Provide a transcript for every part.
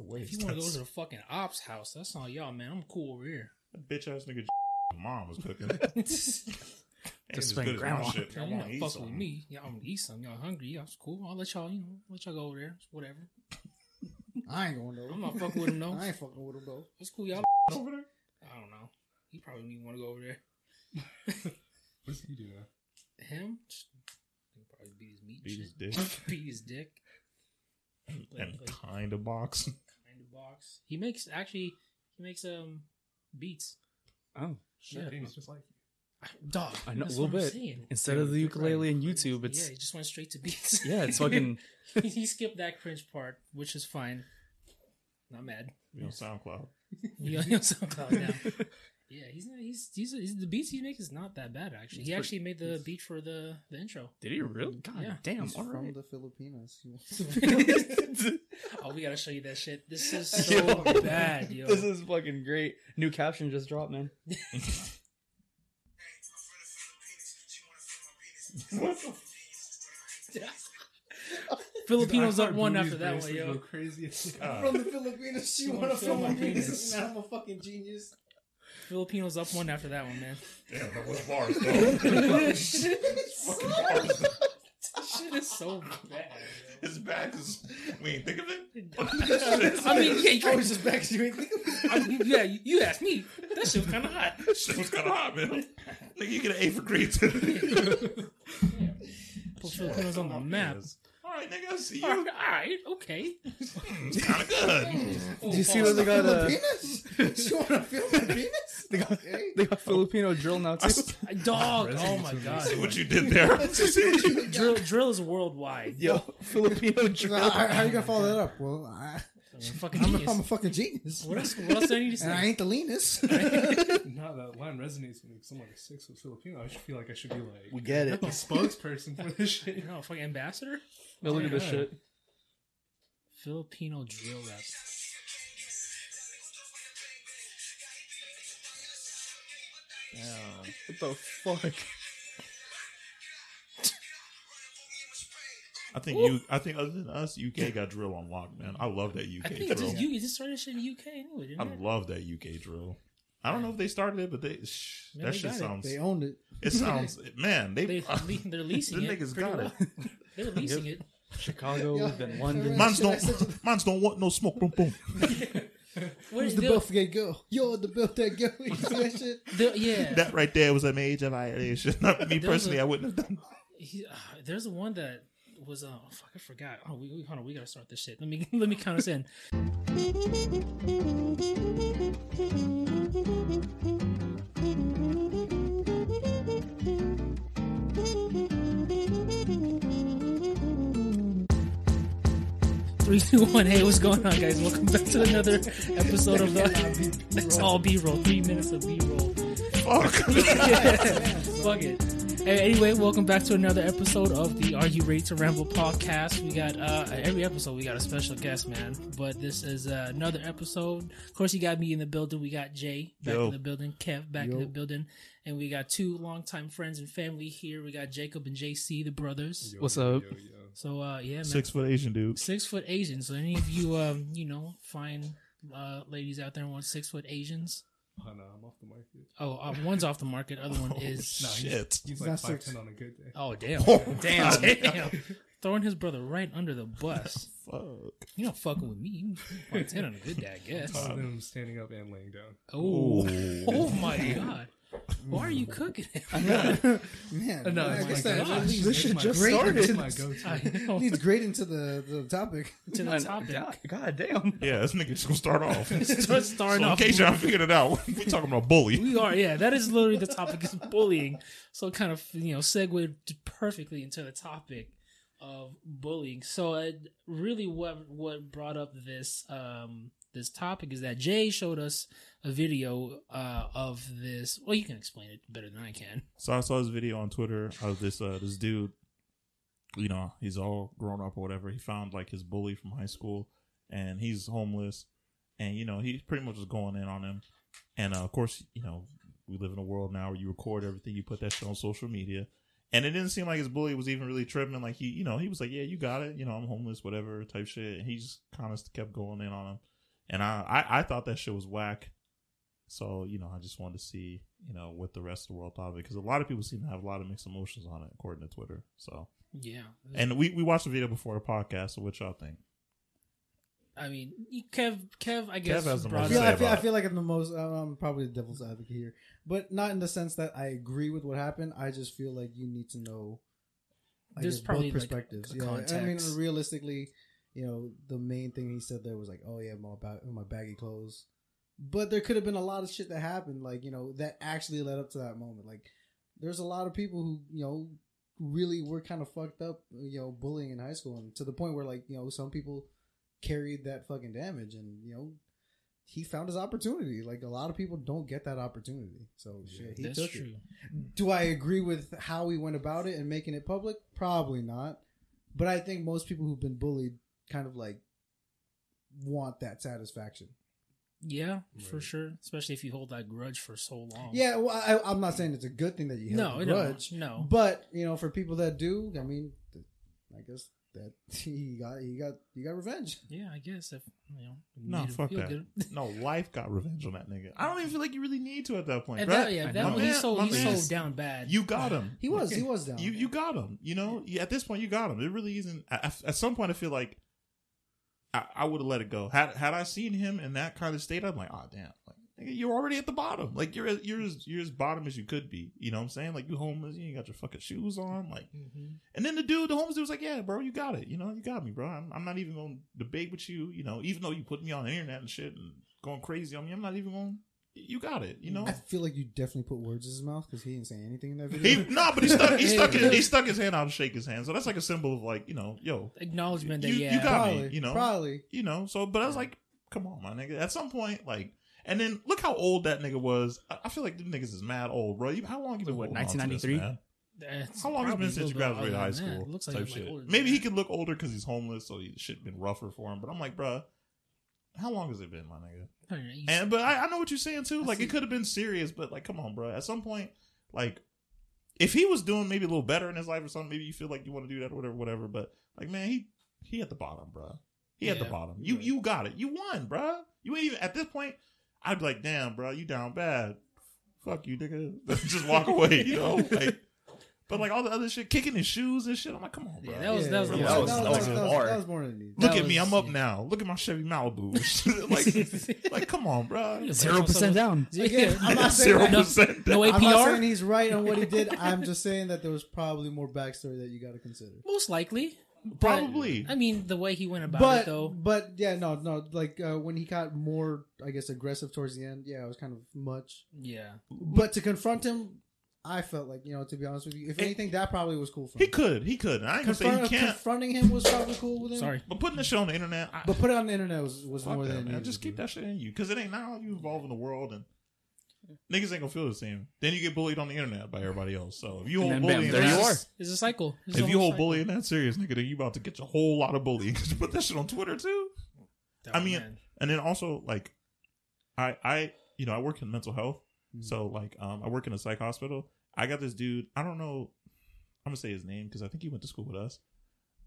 Wait, If you want to go to the fucking ops house, that's on y'all, man. I'm cool over here. that bitch ass nigga mom was cooking. Just Ain't as spend good as my grandma. shit. I Y'all wanna not eat fucking with me. Y'all want to eat something. Y'all hungry. Y'all cool. I'll let y'all, you know, let y'all go over there. It's whatever. I ain't going though. I'm not fucking with him, though. I ain't fucking with him though. It's cool. Y'all over there. I don't know. He probably didn't even want to go over there. What's he do now? Him? He probably beat his meat. Beat shit. his dick. beat his dick. Play- and play kind of box. Kind of box. He makes actually. He makes um beats. Oh, Yeah, he's just like you. dog. I know a little bit. saying. Instead of the ukulele and YouTube, yeah, it's he just went straight to beats. yeah, it's fucking he, he skipped that cringe part, which is fine. Not mad. You know, SoundCloud. He on SoundCloud now. Yeah, he's not. He's, he's he's the beats he makes is not that bad actually. He actually made the beat for the the intro. Did he really? God Yeah. damn! He's All from right. the Filipinos. Oh, we gotta show you that shit. This is so bad, yo. This is fucking great. New caption just dropped, man. Filipinos up one after that one, yo. Crazy. as fuck. From the Filipinos. She She want wanna to feel film my my penis. penis. Man, I'm a fucking genius. Filipinos up one after that one, man. Damn, that was bars, though. Shit is so bad. His back is. We ain't think of it. I mean, yeah, you, was just back to you. ain't think of it. I mean, yeah, you, you asked me. That shit was kind of hot. Shit was kind of hot, man. Nigga, you get an A for creativity. Put Filipinos on the map. All right, nigga, I see you. right, okay. It's kind of good. Do you see what they got? Uh, Filipinos? She want to film my penis? they got Okay. they got Filipino drill now too. see Dog. Oh my god. See what you did there. Drill, drill is worldwide. Yo, Filipino drill. How, how you gonna follow that up? Well, I, I'm a fucking I'm, a, genius. I'm a fucking genius. What else? What else do I need to And I ain't the leanest. No, that line resonates with me because I'm like six with Filipino. I should feel like I should be like We get a it. spokesperson for this shit. No, fucking ambassador. Yo, look at this shit. Filipino drill rap. What the fuck? I think you. I think other than us, UK got drill on lock, man. I love that I UK think drill. this, you it just started shit in the UK anyway, didn't I it? love that UK drill. I don't know if they started it, but they shh, Man, that they shit got it. sounds. they owned it. It sounds man. They, They, they're leasing the it. niggas pretty got well. it. They're leasing it. Chicago, Yo, then London. man. Mans don't. Mans don't want no smoke. Boom boom. What Who's the the, Buffgate girl? Yo, the Buffgate girl. You see that shit? the- yeah. That right there was a major violation. Not me There was personally. a- I wouldn't have done. He, uh, there's one that was uh, oh, fuck, I forgot. Oh, we, we hold on, we gotta start this shit. Let me let me count us in. Three, two, one. Hey, what's going on, guys? Welcome back to another episode of the. That's all B roll. Three minutes of B roll. Fuck. Fuck it. Hey, anyway, welcome back to another episode of the Are You Ready to Ramble podcast. We got uh every episode we got a special guest, man. But this is uh, another episode. Of course, you got me in the building. We got Jay back Yo. in the building, Kev back in the building, and we got two longtime friends and family here. We got Jacob and JC, the brothers. Yo, What's up? Yo, yo. So uh, yeah, man. Six foot Asian dude. Six foot Asians. So any of you um you know fine uh ladies out there want six foot Asians? Oh no, I'm off the market. Oh, uh, one's off the market. Other one is. Nah, he's, Shit. he's Not like five six. on a good day. Oh damn! Oh, Damn. damn! Throwing his brother right under the bus. Fuck. You not fucking with me. You five ten on a good day, I guess. Taller than him standing up and laying down. Oh, oh my god! Why are you cooking it? Man, No, I it's guess that go-to. leads, This shit my- just great started. It's my go-to. Leads great into the, the topic. To the topic. God, God damn. Yeah, this nigga just gonna start off. Start starting So in off. case y'all figured it out, we talking about bullying. We are, yeah. That is literally the topic is bullying. So kind of you know segued perfectly into the topic of bullying. So uh, really, what what brought up this um this topic is that Jay showed us a video uh of this. Well, you can explain it better than I can. So I saw this video on Twitter of this uh this dude. You know, he's all grown up or whatever. He found like his bully from high school, and he's homeless, and you know he pretty much was going in on him. And uh, of course, you know we live in a world now where you record everything, you put that shit on social media, And it didn't seem like his bully was even really tripping. Like he, you know, he was like, "Yeah, you got it. You know, I'm homeless, whatever type shit." And he just kind of kept going in on him, and I, I, I thought that shit was whack. So you know, I just wanted to see, you know, what the rest of the world thought of it because a lot of people seem to have a lot of mixed emotions on it, according to Twitter. So, Yeah. and we we watched the video before the podcast. So, what y'all think? I mean, Kev, Kev, I guess. has the most it to Yeah, say I feel, I about it. feel like I'm the most. I'm- I'm probably the devil's advocate here, but not in the sense that I agree with what happened. I just feel like you need to know. I There's guess, probably, both like, perspectives. the yeah, I mean, realistically, you know, the main thing he said there was like, "Oh yeah, my ba- my baggy clothes," but there could have been a lot of shit that happened, like you know, that actually led up to that moment. Like, there's a lot of people who you know really were kind of fucked up, you know, bullying in high school, and to the point where like you know some people carried that fucking damage, and you know he found his opportunity. Like a lot of people don't get that opportunity. So shit, he That's took true. it. Do I agree with how he went about it and making it public? Probably not. But I think most people who've been bullied kind of like want that satisfaction. Yeah, for sure. Especially if you hold that grudge for so long. Yeah, well, I, I'm not saying it's a good thing that you have No, a no, grudge, no. but you know, for people that do, I mean, I guess that he got he got he got revenge. Yeah, I guess if you know. you No, fuck that. good. No, life got revenge on that nigga. I don't even feel like you really need to at that point. At bruh. that, yeah, that know. one, he's so he's so down bad. You got him. He was he was down. You you got him. You know, You- at this point, you got him. It really isn't. At, at some point, I feel like I, I would have let it go. Had had I seen him in that kind of state, I'm like, oh damn, like nigga, you're already at the bottom. Like you're as- you're as, you're as bottom as you could be. You know what I'm saying? Like you homeless, you ain't got your fucking shoes on. Like, Mhm. and then the dude, the homeless dude was like, yeah, bro, you got it. You know, you got me, bro. I'm, I'm not even gonna debate with you. You know, even though you put me on the internet and shit and going crazy on me, I'm not even gonna. You got it. You know. I feel like you definitely put words in his mouth because he didn't say anything in that video. He no, but he stuck he stuck his, he stuck his hand out to shake his hand. So that's like a symbol of like you know, yo, Acknowledgement that You- you yeah, got- me, you know? probably. you know. So, but I was like, come on, my nigga. At some point, like, and then look how old that nigga was. I, I feel like them niggas is mad old, bro. You, how long you been What, holding on to this, 1993? man? That's How long has been since you graduated high older than that. school? Looks like type like, shit. Maybe he could look older because he's homeless, so he, shit been rougher for him. But I'm like, bruh, how long has it been, my nigga? Know, And but I, I know what you're saying too. I Like see. it could have been serious, but like, come on, bro. At some point, like, if he was doing maybe a little better in his life or something, maybe you feel like you want to do that, or whatever, whatever. But like, man, he he at the bottom, bro. He at the bottom. You Right. you got it. You won, bro. You ain't even at this point. I'd be like, damn, bro, you down bad. Fuck you, nigga. Just walk away. You know, like. But like all the other shit, kicking his shoes and shit, I'm like, come on, bro. Yeah, that was- that was- Relax. that was- that was that was, hard. that was more than needed. Look that at me, I'm up yeah. now. Look at my Chevy Malibu. like, like, come on, bro. Zero percent down. Again, I'm not saying Zero no, percent. no I'm not saying he's right on what he did. I'm just saying that there was probably more backstory that you got to consider. Most likely, But, Probably. I mean, the way he went about But it, though. but yeah, no, no. Like uh, when he got more, I guess, aggressive towards the end. Yeah, it was kind of much. Yeah, But to confront him, I felt like you know, to be honest with you, if It- anything, that probably was cool for him. He could. He could. I ain't gonna say he can't. confronting him was probably cool with him. sorry. But putting the shit on the internet, I, but put it on the internet was, was more that, than man. Just keep that shit in you, because it ain't now you involved in the world and niggas ain't gonna feel the same. Then you get bullied on the internet by everybody else. So if you hold And then bullying, there you are. It's a cycle. It's a If you hold cycle. bullying that serious, nigga, then you about to get a whole lot of bullying. Cause you put that shit on Twitter too. Oh, I mean, man. And then also like, I I you know I work in mental health, Mhm. so like um I work in a psych hospital. I got this dude. I don't know. I'm gonna say his name because I think he went to school with us.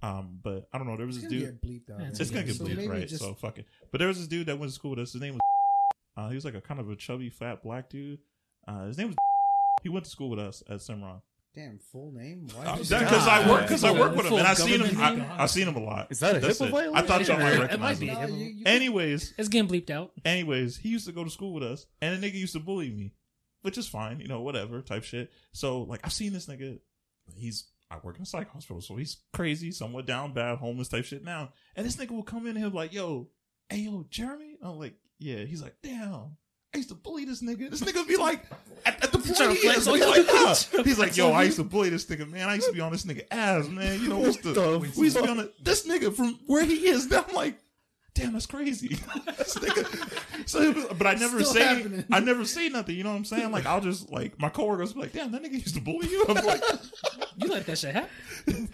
Um, but I don't know. There was It's this dude. get bleeped out. Yeah, right? It's gonna get So bleeped, right? just- So fuck it. But there was this dude that went to school with us. His name was. Uh, he was like a kind of a chubby, fat black dude. Uh, his name was. He went to school with us at Cimarron. damn full name. Why Because did I that? work, because I work with him, and I seen him. I. I seen him a lot. Is that a That's HIPAA it. violation? I thought y'all might It recognize might him. be. No, you- you- Anyways, It's getting bleeped out. anyways, he used to go to school with us, and a nigga used to bully me, which is fine, you know, whatever type shit. So like, I've seen this nigga. He's I work in a psych hospital, so he's crazy, somewhat down bad, homeless type shit now. And this nigga will come in and he'll be like, "Yo, hey yo, Jeremy." I'm like, "Yeah." He's like, "Damn." I used to bully this nigga. This nigga be like, at, at the point he is, he's like, nah. He's like, yo, I used to bully this nigga, man. I used to be on this nigga ass, man. You know, what's the, the we used to be on the, this nigga from where he is. Now I'm like, damn, that's crazy. this nigga. So, but I never Still say, happening. I never say nothing. You know what I'm saying? Like, I'll just like my coworkers be like, damn, that nigga used to bully you. I'm like, You let that shit happen.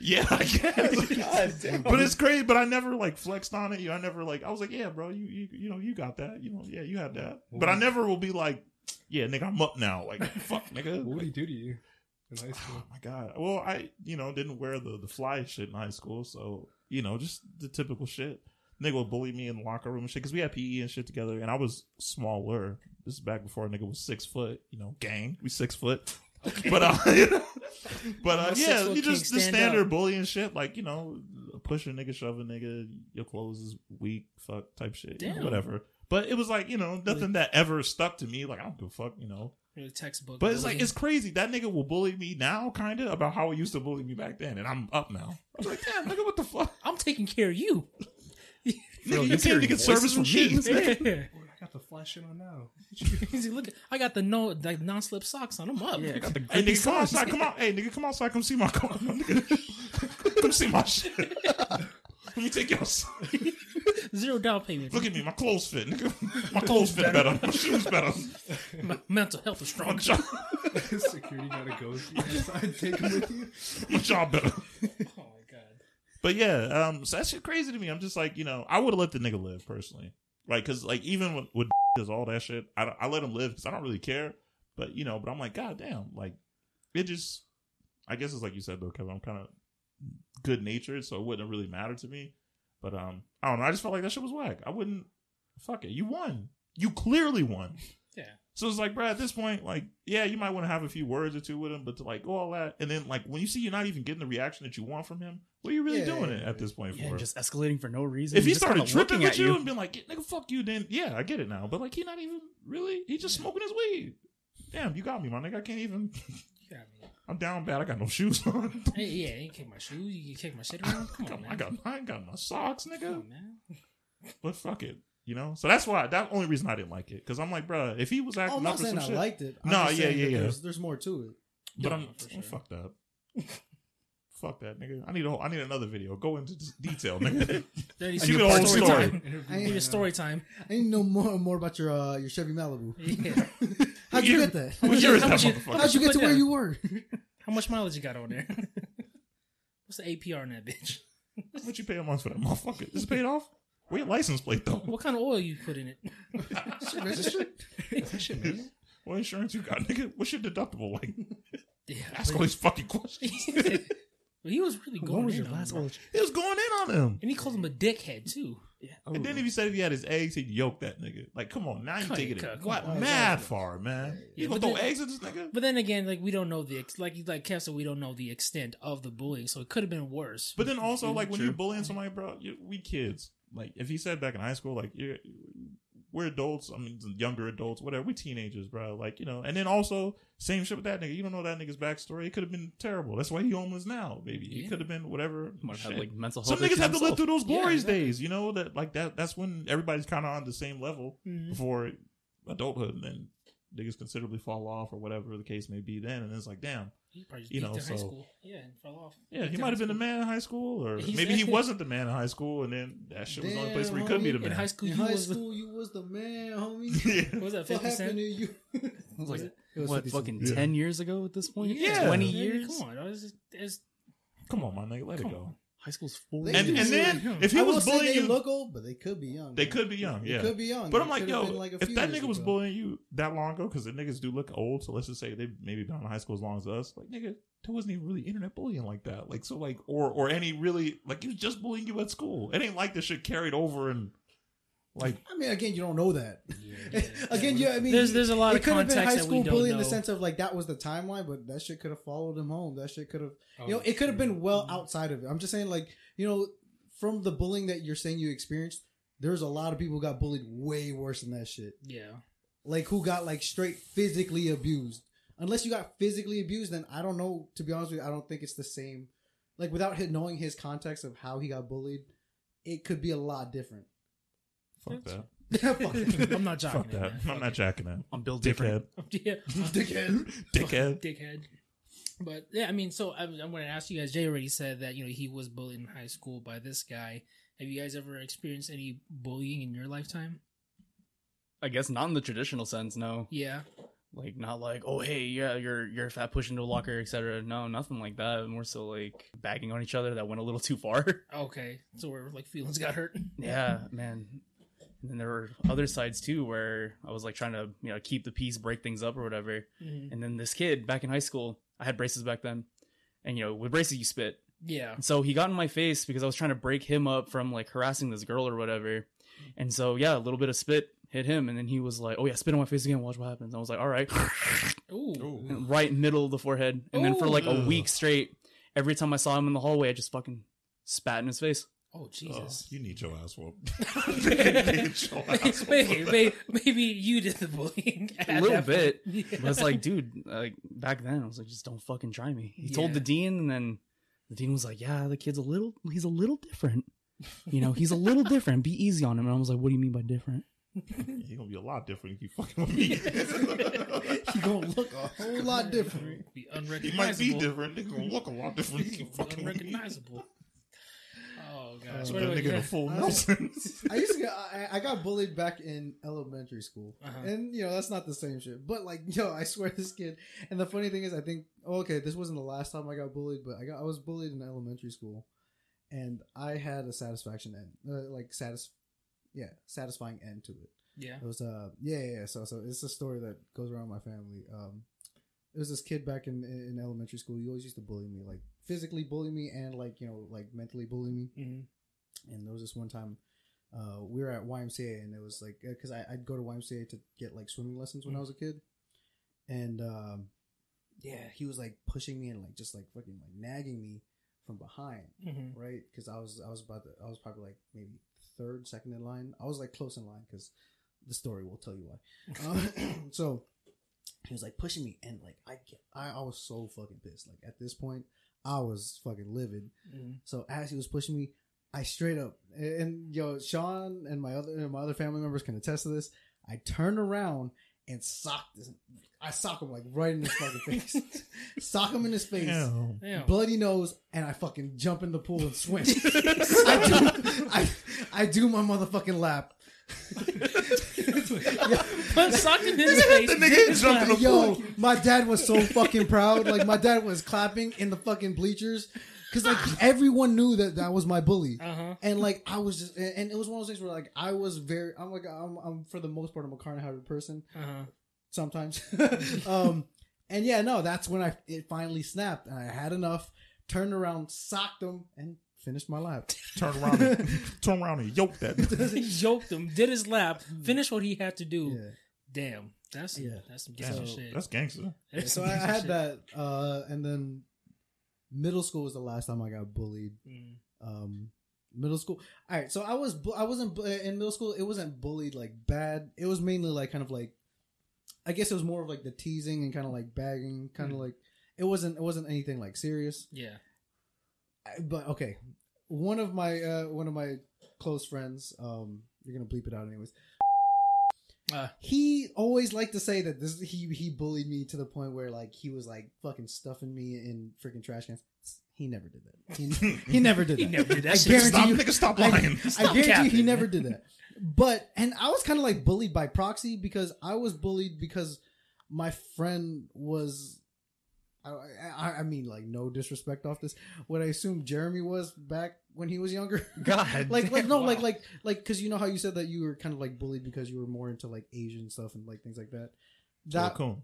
Yeah, I guess. God. But it's crazy. But I never like flexed on it. You, I never like. I was like, yeah, bro, you, you, you know, you got that. You know, yeah, you had that. But I never will be like, yeah, nigga, I'm up now. Like, fuck, nigga. What nigga. would he do to you? in high school? Oh my god. Well, I you know didn't wear the the fly shit in high school, so you know just the typical shit. Nigga would bully me in the locker room and shit because we had PE and shit together, and I was smaller. This is back before a nigga was six foot. You know, gang, we six foot. But uh, but uh, yeah, you just the standard up. bullying shit, like you know, push a nigga, shove a nigga, your clothes is weak, fuck type shit, you know, whatever. But it was like you know nothing that ever stuck to me. Like I don't give a fuck, you know. Really textbook. But it's like it's crazy. That nigga will bully me now, kind of about how he used to bully me back then, and I'm up now. I was like, damn, nigga, what the fuck? I'm taking care of you. Nigga, you you came hear to get service from and shit me. and stuff? Yeah. Boy, I got the fly shit on now. He's like, Look, I got the no like non-slip socks on. I'm up. Yeah, I got the Hey, grippy nigga, come socks. outside. Come out. Hey, nigga, come outside. Come see my car. Come see my shit. Let me take your. Zero down payment. Look at me. My clothes fit. Nigga. My clothes fit better. My shoes better. My mental health is strong. job, Security gotta go with you outside, take him with you. my job better. Oh my god. But yeah, um, so that shit crazy to me. I'm just like, you know, I would have let the nigga live personally, like, cause like even with, with does all that shit, I, I let him live because I don't really care. But you know, but I'm like, god damn, like, it just, I guess it's like you said though, Kevin. I'm kind of good natured, so it wouldn't really matter to me. But um, I don't know. I just felt like that shit was whack. I wouldn't. Fuck it. You won. You clearly won. Yeah. So it's like, bro, at this point, like, yeah, you might want to have a few words or two with him, but to like go all that, and then like when you see you're not even getting the reaction that you want from him, what are you really Yeah, doing it at this point Yeah, for? just escalating for no reason. if he started tripping at you, and being like, "Nigga, fuck you," then yeah, I get it now. But like, he not even really. He just smoking his weed. Damn, you got me, my nigga. I can't even. Yeah, I mean, I'm down bad. I got no shoes on. hey, yeah, you kick my shoes. You kick my shit around. Come on, man. I got. I got no socks, nigga. on. But fuck it, you know. So that's why. That's the only reason I didn't like it. Because I'm like, bro, if he was Oh, acting I'm up not or saying some I shit, liked it. I'm No, yeah, yeah, yeah. There's, there's more to it. but Yeah, I'm oh, sure. fuck that. fuck that, nigga. I need a whole, I need another video. Go into detail, nigga. Then you Give see me the the whole story story. time. I need me ain't, a story time. I need to know more more about your uh, your Chevy Malibu. Yeah. How'd you year- get that? what year is How that much you- How'd you get to put where you were? How much mileage you got on there? What's the APR on that bitch? What you pay a month for that motherfucker? Is it paid off? Where your license plate though? What kind of oil you put in it? Shit, registered? What insurance you got, nigga? What's your deductible like? Yeah, Ask all these fucking questions. But he was really going When was in your on last him, oil? bro. He was going in on him. And he called him a dickhead too. Yeah. And then if he said if he had his eggs, he'd yoke that nigga. Like, come on, now you Come taking it come what on. mad far, man. You Yeah, gonna but throw then- eggs at this nigga? But then again, like we don't know the ex- like like Kev said, we don't know the extent of the bullying, so it could have been worse. But then also, like when True. you're bullying somebody, bro, you, we kids. Like if he said back in high school, like you're, we're adults. I mean, younger adults, whatever. We teenagers, bro. Like you know. And then also, same shit with that nigga. You don't know that nigga's backstory. It could have been terrible. That's why he homeless now, baby. It Yeah. could have been whatever. Might have like mental Some niggas have to live through those Yeah, glorious exactly. days, you know. That like that. That's when everybody's kind of on the same level Mhm. before adulthood, and then niggas considerably fall off or whatever the case may be. Then and it's like, damn, He probably just You know, in high so- school. Yeah, and fell off. yeah, he might have high been the man in high school, or He's- maybe he wasn't the man in high school, and then that shit was the only place where he could be the man. In high school, In you high was school, you was the man, homie. yeah. what was that what fifty happened cent? to you? Was like it? It was what 50 fucking Yeah. ten years ago at this point. Yeah. twenty Yeah, years. Come on, dog. it's, it's, Come on, my nigga, let Come it go. on. High school's four. They And do and then if he I was will say bullying they you, look old, but they could be young. they man. could be young. They Yeah, could be young. But They I'm like, could have yo, been like a if few that years nigga was ago. bullying you that long ago, because the niggas do look old, so let's just say they maybe been in high school as long as us. Like, nigga, there wasn't even really internet bullying like that. Like, so like, or or any really like he was just bullying you at school. It ain't like this shit carried over and like I mean, again, you don't know that. yeah. again, you. I mean, There's- there's a lot of things. it of could have been high school don't bullying in the sense of like that was the timeline, but that shit could have followed him home. That shit could have, oh, you know, Oh, it could have been true. well mm-hmm. outside of it. I'm just saying, like, you know, from the bullying that you're saying you experienced, there's a lot of people who got bullied way worse than that shit. yeah. Like who got like straight physically abused. Unless you got physically abused, then I don't know. To be honest with you, I don't think it's the same. Like without knowing his context of how he got bullied, it could be a lot different. Fuck that, Fuck. I'm not jacking fuck it, that. man. I'm not jacking that. I'm built Dickhead, different. yeah. Dickhead. dickhead. dickhead. But yeah, I mean, so I'm, I'm going to ask you guys. Jay already said that you know he was bullied in high school by this guy. Have you guys ever experienced any bullying in your lifetime? I guess not in the traditional sense. No, Yeah, like not like oh hey yeah you're you're a fat push into a locker etc. No, nothing like that. More so like bagging on each other that went a little too far. okay. So where like feelings got hurt. yeah, man. And then there were other sides too where I was like trying to you know keep the peace, break things up or whatever. Mhm. And then this kid back in high school, I had braces back then, and you know with braces you spit. Yeah. And so he got in my face because I was trying to break him up from like harassing this girl or whatever. And so yeah, a little bit of spit hit him, and then he was like, "Oh yeah, spit on my face again. Watch what happens." I was like, "All right." Ooh. right middle of the forehead, and then for like a week straight, every time I saw him in the hallway, I just fucking spat in his face. Oh Oh, Jesus. you need your ass whooped. You need your ass whooped. maybe, maybe, maybe you did the bullying. A little that bit, point. Yeah. but it's like, dude, like back then, I was like, just don't fucking try me. He told the dean, and then the dean was like, "Yeah, the kid's a little, he's a little different. You know, he's a little different. Be easy on him." And I was like, "What do you mean by different?" You're gonna be a lot different if you fucking with me. You gonna look a whole lot different. Be unrecognizable. He might be different. They're gonna look a lot different. if you Be fucking with unrecognizable. Oh gosh. Uh, Wait, That nigga a full I- Nelson. I used to get, I, I got bullied back in elementary school, Uh-huh. and you know that's not the same shit. But like, yo, I swear this kid. And the funny thing is, I think oh, okay, this wasn't the last time I got bullied, but I got I was bullied in elementary school, and I had a satisfaction end, uh, like satis, yeah, satisfying end to it. Yeah. It was uh yeah yeah. yeah. So so it's a story that goes around my family. Um, there was this kid back in in elementary school. He always used to bully me, like physically bully me, and like you know like mentally bully me. Mhm. And there was this one time, uh, we were at YMCA, and it was like because I I'd go to YMCA to get like swimming lessons when I was a kid, and um, yeah, he was like pushing me and like just like fucking like nagging me from behind, Mhm. right? Because I was I was about to, I was probably like maybe third, second in line. I was like close in line because the story will tell you why. Um, so he was like pushing me, and like I get, I I was so fucking pissed. Like at this point, I was fucking livid. Mhm. So as he was pushing me, I straight up and yo, Sean and my other and my other family members can attest to this. I turned around and socked this. I sock him like right in his fucking face. sock him in his face, Damn. Damn. bloody nose, and I fucking jump in the pool and swim. I do, I, I do my motherfucking lap. Put sock in his face. The nigga It's jumping like- the Yo, my dad was so fucking proud. Like my dad was clapping in the fucking bleachers because like everyone knew that that was my bully. Uh-huh. And like I was just, and and it was one of those things where like I was very, I'm like, I'm, I'm for the most part, I'm a kind-hearted person Uh-huh. sometimes. um, and yeah, no, that's when I it finally snapped, and I had enough. Turned around, socked him, and finished my lap. Turn around, and, turn around and yoke that. he yoked him, did his lap, finished what he had to do. Yeah. Damn. That's some, Yeah. that's some Damn, gangster shit. that's gangster. That's So I had shit. that, uh, and then middle school was the last time I got bullied. Mm. um middle school all right so i was bu- i wasn't bu- in middle school it wasn't bullied like bad it was mainly like kind of like i guess it was more of like the teasing and kind of like bagging kind of like it wasn't it wasn't anything like serious Yeah. I- but okay one of my uh one of my close friends um you're gonna bleep it out anyways Uh, he always liked to say that this he he bullied me to the point where like he was like fucking stuffing me in freaking trash cans. He never did that. He, he never did that. He never did that I guarantee Stop, you, nigga, stop lying. I, Stop guarantee you he never did that. But and I was kind of like bullied by proxy because I was bullied because my friend was. I, I, I mean, like no disrespect off this. What I assume Jeremy was back when he was younger. God, like like no Wow. like like like because you know how you said that you were kind of like bullied because you were more into like Asian stuff and like things like that. That Raccoon.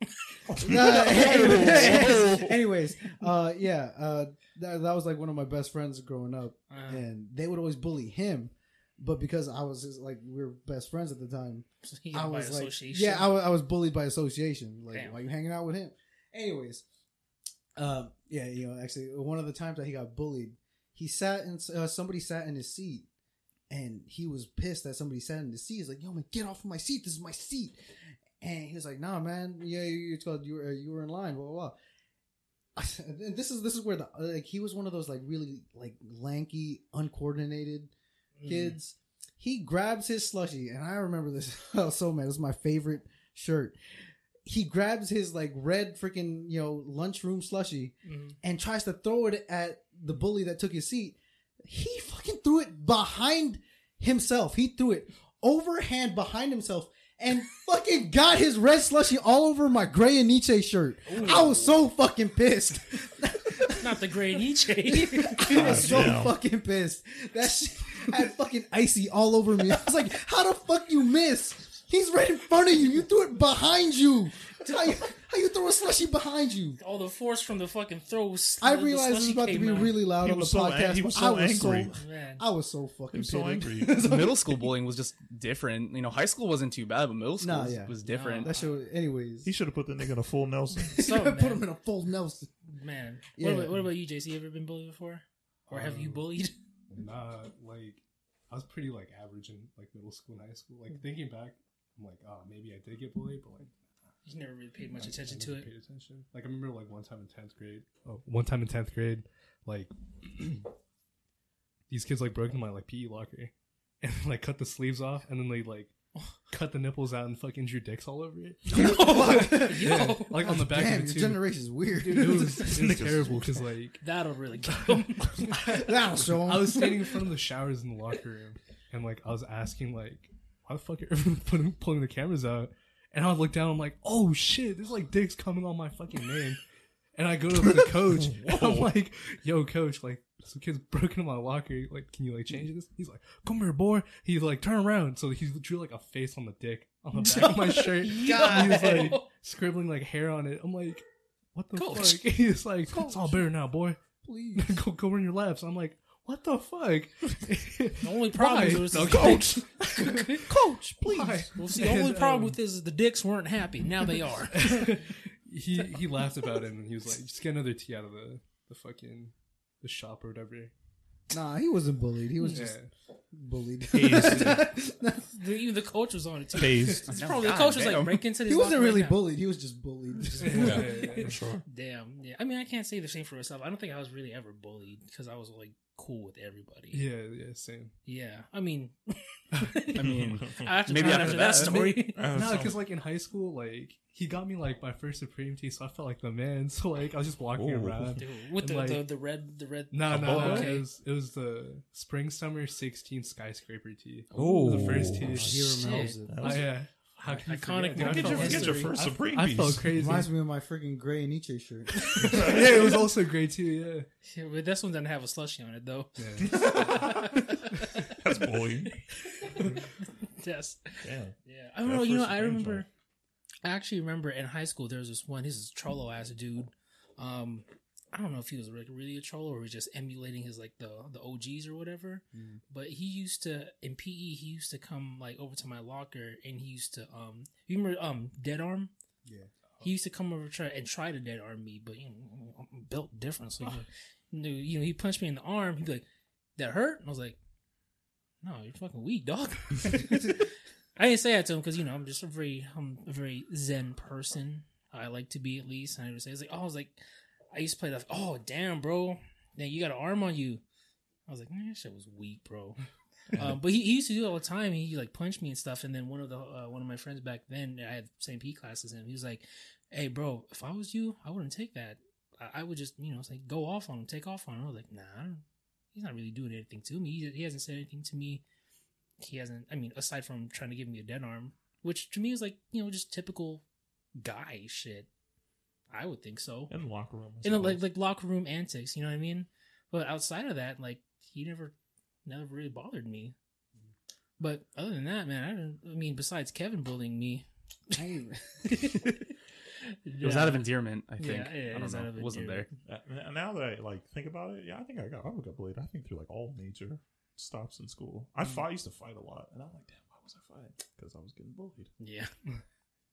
uh, anyways, anyways, uh, yeah, uh, that, that was like one of my best friends growing up, uh, and they would always bully him. But because I was just, like we were best friends at the time, he I was like, yeah, I was bullied by association. Like, Damn. why you hanging out with him? Anyways, um, yeah, you know, actually, one of the times that he got bullied, he sat in uh, somebody sat in his seat, and he was pissed that somebody sat in his seat. He's like, "Yo, man, get off of my seat! This is my seat." And he was like, "Nah, man, yeah, you, you were you were in line, blah blah." blah. And this is this is where the like he was one of those like really like lanky, uncoordinated Mm. kids. He grabs his slushy, and I remember this. I was so mad. This is my favorite shirt. He grabs his like red freaking you know lunchroom slushy Mhm. and tries to throw it at the bully that took his seat. He fucking threw it behind himself. He threw it overhand behind himself and fucking got his red slushy all over my gray and Nietzsche shirt. I was so fucking pissed. Not the great Nietzsche. I was so Damn. fucking pissed. That shit had fucking icy all over me. I was like, how the fuck you miss? He's right in front of you. You threw it behind you. How you, how you throw a slushy behind you? All the force from the fucking throw. I the- the realized it was about to be out. really loud He on the was so ang- podcast. he but was I so was angry. so I was so He fucking was so angry. middle school bullying was just different. You know, high school wasn't too bad, but middle school Nah, was, yeah. was different. That shit. Anyways, He should have put the nigga in a full Nelson. So, put him in a full Nelson. Man, Yeah. what, about, what about you, JC? You ever been bullied before, or have you Um, bullied? Nah, like I was pretty like average in like middle school and high school. Like thinking back, I'm like, oh, maybe I did get bullied, but like You never really paid much like, attention I to it. Paid attention. Like I remember like one time in tenth grade. Oh, one time in tenth grade, like these kids like broke into my like PE locker and like cut the sleeves off, and then they like cut the nipples out and fucking drew dicks all over it. Yeah, like on the back Damn, of your it too. generation is weird. It was, it was terrible because like That'll really kill him. That'll show him. I was standing in front of the showers in the locker room, and like I was asking like, why the fuck are everyone putting, pulling the cameras out? And I look down, I'm like, oh shit, there's like dicks coming on my fucking name. And I go to the coach, and I'm like, yo, coach, like some kids broke into my locker. Like, can you like change this? He's like, come here, boy. He's like, turn around. So he drew like a face on the dick on the back of my shirt. God. He was like scribbling like hair on it. I'm like, what the Coach. fuck? He's like, it's all better now, boy Please. go go run your laps. I'm like, what the fuck? The only problem Why? was No, coach. Coach, please. Why? Well, see, the only And, problem um, with this is the dicks weren't happy. Now they are. he he laughed about him and he was like, just get another tee out of the the fucking the shop or whatever. Nah, he wasn't bullied. He was Yeah. just bullied. The- Even the coach was on it too. Tased. It's probably the God coach was like break into this. he wasn't locker really right now. bullied. He was just bullied. Yeah. For sure. Damn. Yeah. I mean, I can't say the same for myself. I don't think I was really ever bullied because I was like cool with everybody. Yeah, yeah, same. Yeah. I mean, I mean, I have to Maybe after after that, that. story. Uh, No, because like in high school, like he got me like my first Supreme tee, so I felt like the man. So like I was just walking Ooh. around. Dude, with the, like- the the red the red. No, A no, no. Okay. It was it was the spring summer sixteen skyscraper tee. Oh, the first tee. he remembers it. Oh was- yeah. How can you Iconic forget? Dude, I How did you forget your first I- Supreme I piece? felt crazy. Reminds me of my freaking gray Nietzsche shirt. yeah, it was also great too. Yeah. Yeah, but this one doesn't have a slushy on it though. yeah. That's bullying. yes. Damn. Yeah, I don't know. You know, I remember. joint. I actually remember in high school there was this one. He's this trollo ass dude. Um, I don't know if he was like really a troll or he was just emulating his like the the OGs or whatever. Mm. But he used to in PE. He used to come like over to my locker and he used to um. You remember um dead arm? Yeah. He used to come over try and try to dead arm me, but you know I'm built different. So you know, you know he punched me in the arm. He'd be like, "That hurt?" And I was like, "No, you're fucking weak, dog." I didn't say that to him because you know I'm just a very I'm a very zen person. I like to be at least. And I would say, it's like, oh, I was like, I used to play that. Oh, damn, bro, now you got an arm on you. I was like, man, that shit was weak, bro. um, but he, he used to do it all the time. He like punched me and stuff. And then one of the uh, one of my friends back then, I had same P classes, and he was like, "Hey, bro, if I was you, I wouldn't take that. I, I would just, you know, say go off on him, take off on him." I was like, "Nah, he's not really doing anything to me. He, he hasn't said anything to me. He hasn't. I mean, aside from trying to give me a dead arm, which to me is like, you know, just typical guy shit. I would think so. In the locker room. In the, like like locker room antics, you know what I mean? But outside of that, like he never never really bothered me. But other than that, man, I don't. I mean, besides Kevin bullying me, I ain't- It was out of endearment, I think. Yeah, yeah, I it don't was know. out of It wasn't there. endearment. Uh, now that I like think about it, yeah, I think I got I got bullied. I think through like all major stops in school. I fought, I used to fight a lot, and I'm like, damn, why was I fighting? Because I was getting bullied yeah,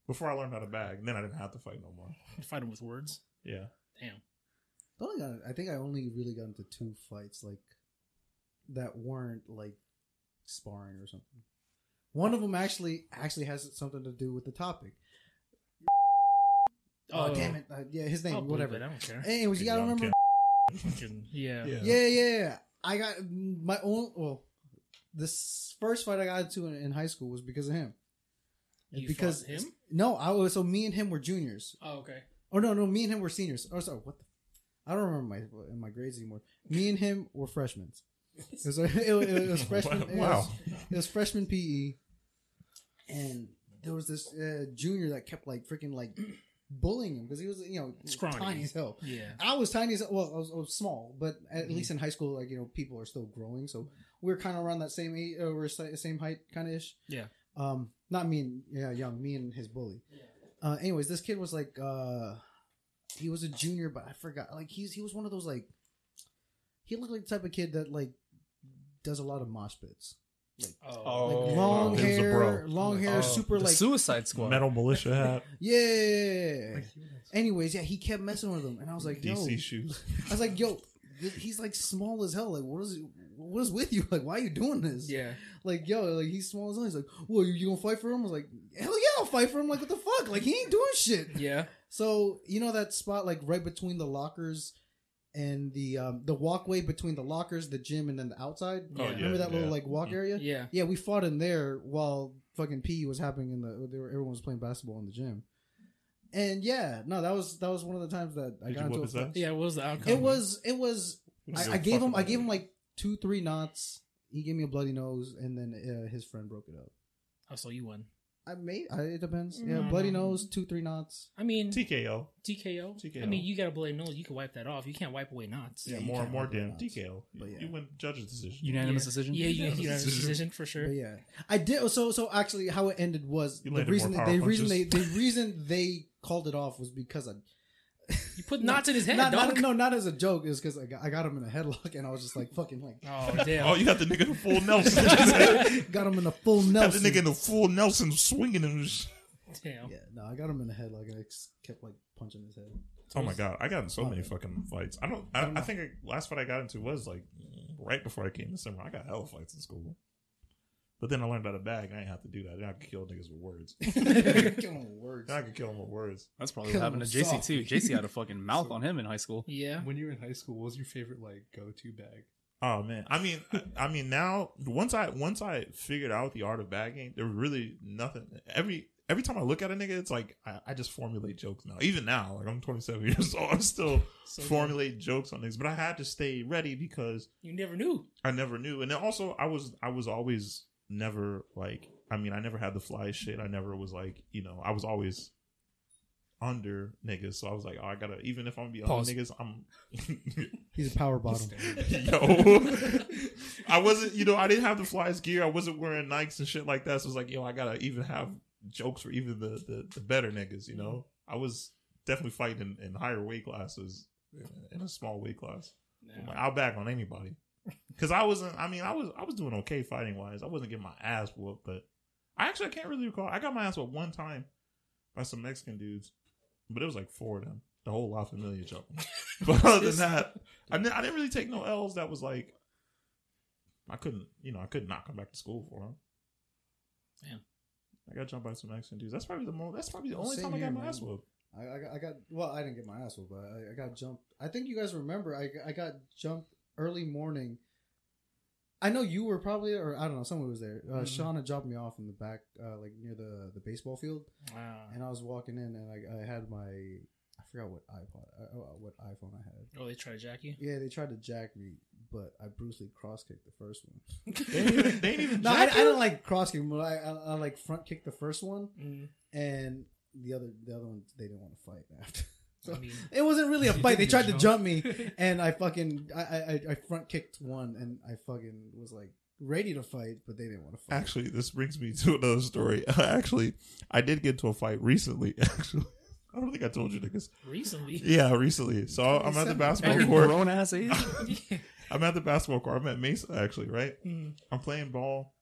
before I learned how to bag. And then I didn't have to fight no more. fight him with words. Yeah, Damn. I only got, I think I only really got into two fights like that weren't like sparring or something. One of them actually actually has something to do with the topic. Oh, damn it! Uh, yeah, his name, I'll whatever. it, I don't care. Anyways, you gotta remember. Fucking- yeah. Yeah. Yeah, yeah, yeah. I got my own. Well, this first fight I got into in, in high school was because of him. You because him? No, I was so me and him were juniors. Oh, okay. Oh no, no, me and him were seniors. Oh, sorry, what the? I don't remember my my grades anymore. Me and him were freshmen. It was, it, it was freshman. it Wow. was- It was freshman PE, and there was this uh, junior that kept like freaking like bullying him because he was you know Scrawny. tiny as hell. Yeah. I was tiny as well. I was, I was small, but at least in high school, like you know, people are still growing, so we are kind of around that same age, uh, we're same height, kind of ish. Yeah. Um, not me and yeah, young me and his bully. Uh, anyways, this kid was like, uh, he was a junior, but I forgot. Like he's he was one of those like, he looked like the type of kid that like does a lot of mosh pits, Oh. like long he was a hair, long hair, Oh, super the like Suicide Squad. Metal Mulisha hat, yeah. Anyways, yeah, he kept messing with them, and I was like, yo, DC shoes. I was like, yo, th- he's like small as hell. Like, what is what is with you? Like, why are you doing this? Yeah. Like, yo, like he's small as hell. He's like, well, you, you gonna fight for him? I was like, hell yeah, I'll fight for him. Like, what the fuck? Like, he ain't doing shit. Yeah. So you know that spot like right between the lockers and the um the walkway between the lockers, the gym, and then the outside. Oh, yeah, Remember that little like walk area? Yeah. Yeah, we fought in there while fucking P was happening in the. They were, everyone was playing basketball in the gym. And yeah, no, that was that was one of the times that I Did got you into whoop a fight. ass? Yeah. What was the outcome? It was it was was I, a I gave him I gave him like two three knots. He gave me a bloody nose, and then uh, his friend broke it up. Oh, so you won. I may I, it depends. Yeah, Mm. bloody nose, two three knots. I mean, TKO. TKO. TKO. I mean, you got a bloody nose. You can wipe that off. You can't wipe away knots. Yeah, you more can't and more wipe damn out. TKO. But yeah. You win judge's decision. Unanimous yeah. decision. Yeah, you, Yeah, you have a decision. decision for sure. But yeah, I did. So so actually, how it ended was You the landed reason more the power reason they punches. the reason they called it off was because I You put knots in his head, not, dog. not, no not as a joke. Is because I got, I got him in a headlock and I was just like fucking like Oh damn. Oh, you got the nigga in the full Nelson. got him in a full Got the Nelson. nigga in the full Nelson swinging him. damn. Yeah, no, I got him in a headlock and I just kept like punching his head. Oh my god, I got in so many fucking fights. I don't. I, I think I, last fight I got into was like right before I came to summer. I got hella fights in school, but then I learned how to bag. I ain't have to do that. Then I could kill niggas with words. Kill him with words. Then I could kill them with words. That's probably Kill what happened to him JC soft. too. JC had a fucking mouth on him in high school. Yeah. When you were in high school, what was your favorite like go-to bag? Oh man, I mean, I, I mean now once I once I figured out the art of bagging, there was really nothing. Every every time I look at a nigga, it's like I, I just formulate jokes now. Even now, like I'm 27 years old, I'm still So formulate jokes on things. But I had to stay ready because You never knew. I never knew. And then also I was I was always never like I mean I never had the fly shit. I never was like, you know, I was always under niggas. So I was like, oh I gotta even if I'm gonna be Pause. under niggas, I'm He's a power bottom. Yo. I wasn't you know, I didn't have the flyest gear. I wasn't wearing Nikes and shit like that. So it's like, yo, I gotta even have jokes for even the the, the better niggas, you know? I was definitely fighting in, in higher weight classes in a small weight class. I'm like, I'll back on anybody. Cause I wasn't. I mean, I was. I was doing okay fighting wise. I wasn't getting my ass whooped, but I actually I can't really recall. I got my ass whooped one time by some Mexican dudes, but it was like four of them. The whole La Familia jump. but other than that, I didn't, I didn't really take no L's. That was like, I couldn't. You know, I could not come back to school for them. Damn. I got jumped by some Mexican dudes. That's probably the most. That's probably the only Same time I here, got my man. ass whooped. I, I, got, I got well, I didn't get my ass whooped, but I, I got jumped. I think you guys remember. I, I got jumped early morning. I know you were probably, or I don't know, someone was there. Uh, Mhm. Sean had dropped me off in the back, uh, like near the the baseball field, Wow. and I was walking in, and I, I had my, I forgot what iPod, uh, uh, what iPhone I had. Oh, they tried to jack you. Yeah, they tried to jack me, but I Bruce Lee cross kicked the first one. They ain't even. They even No, I, I jack you? didn't like cross kick, but I, I, I like front kicked the first one, Mm, and the other the other one they didn't want to fight after. So I mean, it wasn't really a fight. They tried to jump. jump me, and I fucking I, I I front kicked one, and I fucking was like ready to fight, but they didn't want to fight. Actually, this brings me to another story. Actually, I did get into a fight recently. Actually, I don't think I told you niggas. recently. Yeah, recently. So I'm at the basketball your court. grown ass age. I'm at the basketball court. I'm at Mesa actually, right? Mm. I'm playing ball,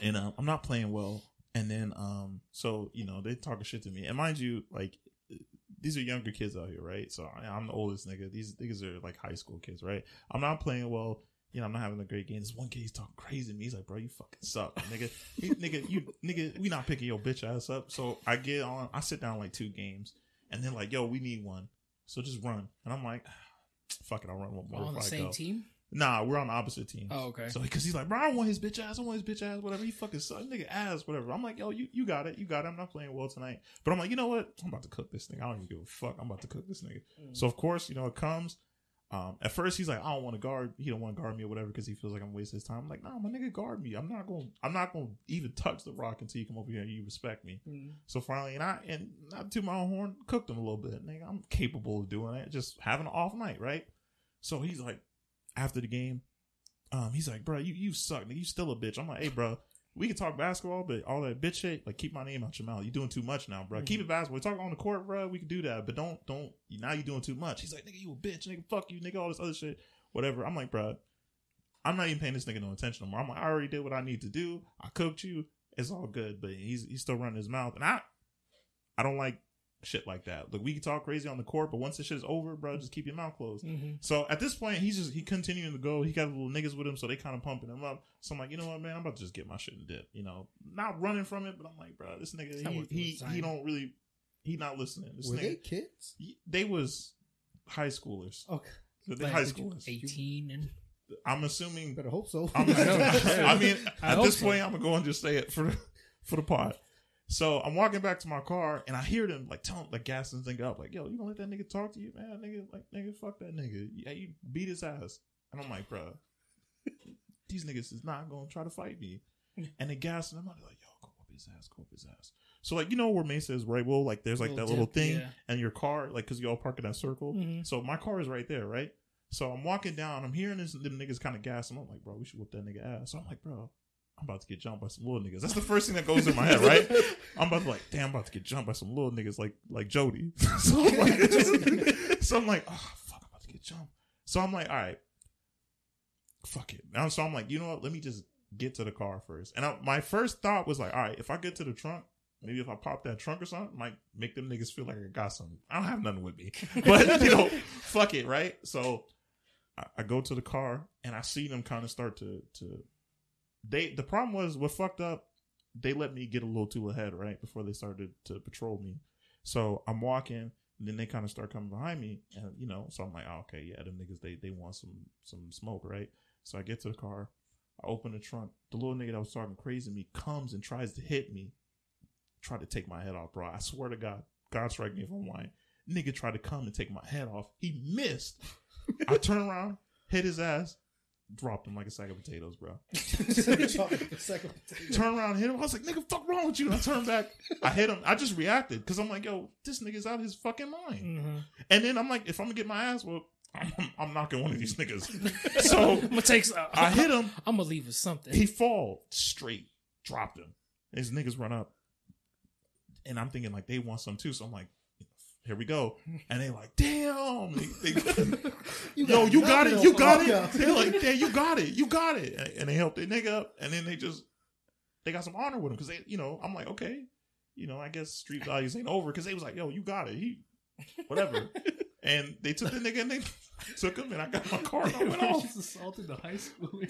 and um, I'm not playing well. And then, um, so you know, they talking shit to me. And mind you, like these are younger kids out here, right? So I- I'm the oldest nigga. These niggas are like high school kids, right? I'm not playing well. You know, I'm not having a great game. This one kid, he's talking crazy to me. He's like, bro, you fucking suck, nigga. Nigga, you, nigga, we not picking your bitch ass up. So I get on, I sit down like two games, and then like, yo, we need one. So just run. And I'm like, ah, fuck it, I'll run one more. on the same team. Nah, we're on the opposite teams. Oh, okay. So because he's like, bro, I don't want his bitch ass. I want his bitch ass. Whatever. He fucking sucks. Nigga ass. Whatever. I'm like, yo, you, you got it. You got it. I'm not playing well tonight. But I'm like, you know what? I'm about to cook this thing. I don't even give a fuck. I'm about to cook this nigga. So of course, you know, it comes. Um, at first he's like, I don't want to guard. He don't want to guard me or whatever because he feels like I'm wasting his time. I'm like, nah, my nigga, guard me. I'm not going. I'm not going to even touch the rock until you come over here and you respect me. Mm. So finally, and I and not to my own horn, cooked him a little bit. Nigga, I'm capable of doing it. Just having an off night, right? So he's like, after the game, um, he's like, bro, you you suck. Nigga, you still a bitch. I'm like, hey, bro, we can talk basketball, but all that bitch shit, like keep my name out your mouth. You're doing too much now, bro. Keep it basketball. We talk on the court, bro. We can do that, but don't don't. Now you're doing too much. He's like, nigga, you a bitch, nigga. Fuck you, nigga. All this other shit, whatever. I'm like, bro. I'm not even paying this nigga no attention no more. I'm like, I already did what I need to do. I cooked you. It's all good, but he's he's still running his mouth, and I I don't like shit like that. Like we can talk crazy on the court, but once this shit is over, bro, just keep your mouth closed. Mm-hmm. So at this point, he's just he continuing to go. He got little niggas with him, so they kind of pumping him up. So I'm like, you know what, man, I'm about to just get my shit and dip. You know, not running from it, but I'm like, bro, this nigga, he he, he don't really, he not listening. This Were they nigga, kids? he- they was high schoolers. Okay, They Like, high schoolers. 18 and I'm assuming. better hope so. I'm, I mean, I at hope this so. point, I'm gonna go and just say it for the for the pod. So I'm walking back to my car and I hear them like telling like gassing this nigga up, like, yo, you gonna let that nigga talk to you, man? Nigga, like nigga, fuck that nigga. Yeah, you beat his ass. And I'm like, bro, these niggas is not gonna try to fight me. And they gassing him up, they're like, yo, go up his ass, go up his ass. So like you know where Mesa is, right? Well, like there's like Little that little dip, thing yeah. and your car, like because you all park in that circle. Mhm. So my car is right there, right? So I'm walking down, I'm hearing this them niggas kind of gas, and I'm like, bro, we should whoop that nigga ass. So I'm like, bro, I'm about to get jumped by some little niggas. That's the first thing that goes in my head, right? I'm about to like, damn, I'm about to get jumped by some little niggas like like Jody. so I'm like, so I'm like, oh fuck, I'm about to get jumped. So I'm like, all right, fuck it. So I'm like, you know what? Let me just get to the car first. And I, my first thought was like, all right, if I get to the trunk, maybe if I pop that trunk or something, might make them niggas feel like I got something. I don't have nothing with me, but you know, fuck it, right? So I, I go to the car and I see them kind of start to to. They the problem was what fucked up. They let me get a little too ahead, right before they started to patrol me. So I'm walking, and then they kind of start coming behind me, and you know, so I'm like, oh, okay, yeah, them niggas, they they want some some smoke, right? So I get to the car, I open the trunk. The little nigga that was talking crazy to me comes and tries to hit me, try to take my head off, bro. I swear to God, God strike me if I'm lying. Nigga tried to come and take my head off. He missed. I turn around, hit his ass, dropped him like a sack of potatoes, bro. Turn around, hit him. I was like, nigga, fuck wrong with you? And I turned back. I hit him. I just reacted because I'm like, yo, this nigga's out of his fucking mind. Mhm. And then I'm like, if I'm gonna get my ass whooped, I'm, I'm knocking one of these niggas. so I'm gonna take. I hit him. I'm gonna leave with something. He fall straight, dropped him. His niggas run up, and I'm thinking like they want some too. So I'm like, here we go. And they like, damn. They, they, yo, you got it, you got it. They're like, yeah, you got it, you got it. And, and they help their nigga up, and then they just they got some honor with him because they, you know, I'm like, okay, you know, I guess street values ain't over because they was like, yo, you got it, he, whatever. and they took the nigga and they took him, and I got my car and I went off. just assaulted the high school.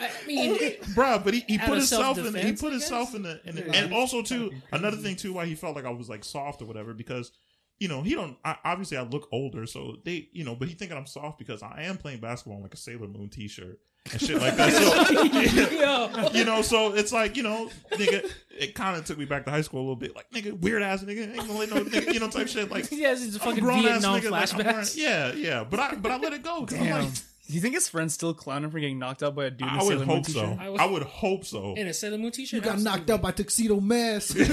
I mean, Bruh, but he, he Out put of himself in he self-defense, put I himself guess? in the, in the Yeah, and it's also too fucking another thing too why he felt like I was like soft or whatever because you know he don't I, obviously I look older so they you know but he thinking I'm soft because I am playing basketball in like a Sailor Moon t-shirt and shit like that so yo, you know so it's like you know nigga it kind of took me back to high school a little bit like nigga weird ass nigga ain't gonna let no nigga you know type shit like he has his I'm a fucking grown ass Vietnam nigga like, wearing- flashbacks. yeah yeah but I but I let it go 'cause I'm Damn. like Do you think his friends still clown him for getting knocked out by a dude in a I would Sailor Moon hope so t-shirt? I was- I would hope so In a Sailor Moon t-shirt, You got knocked out by Tuxedo Mask.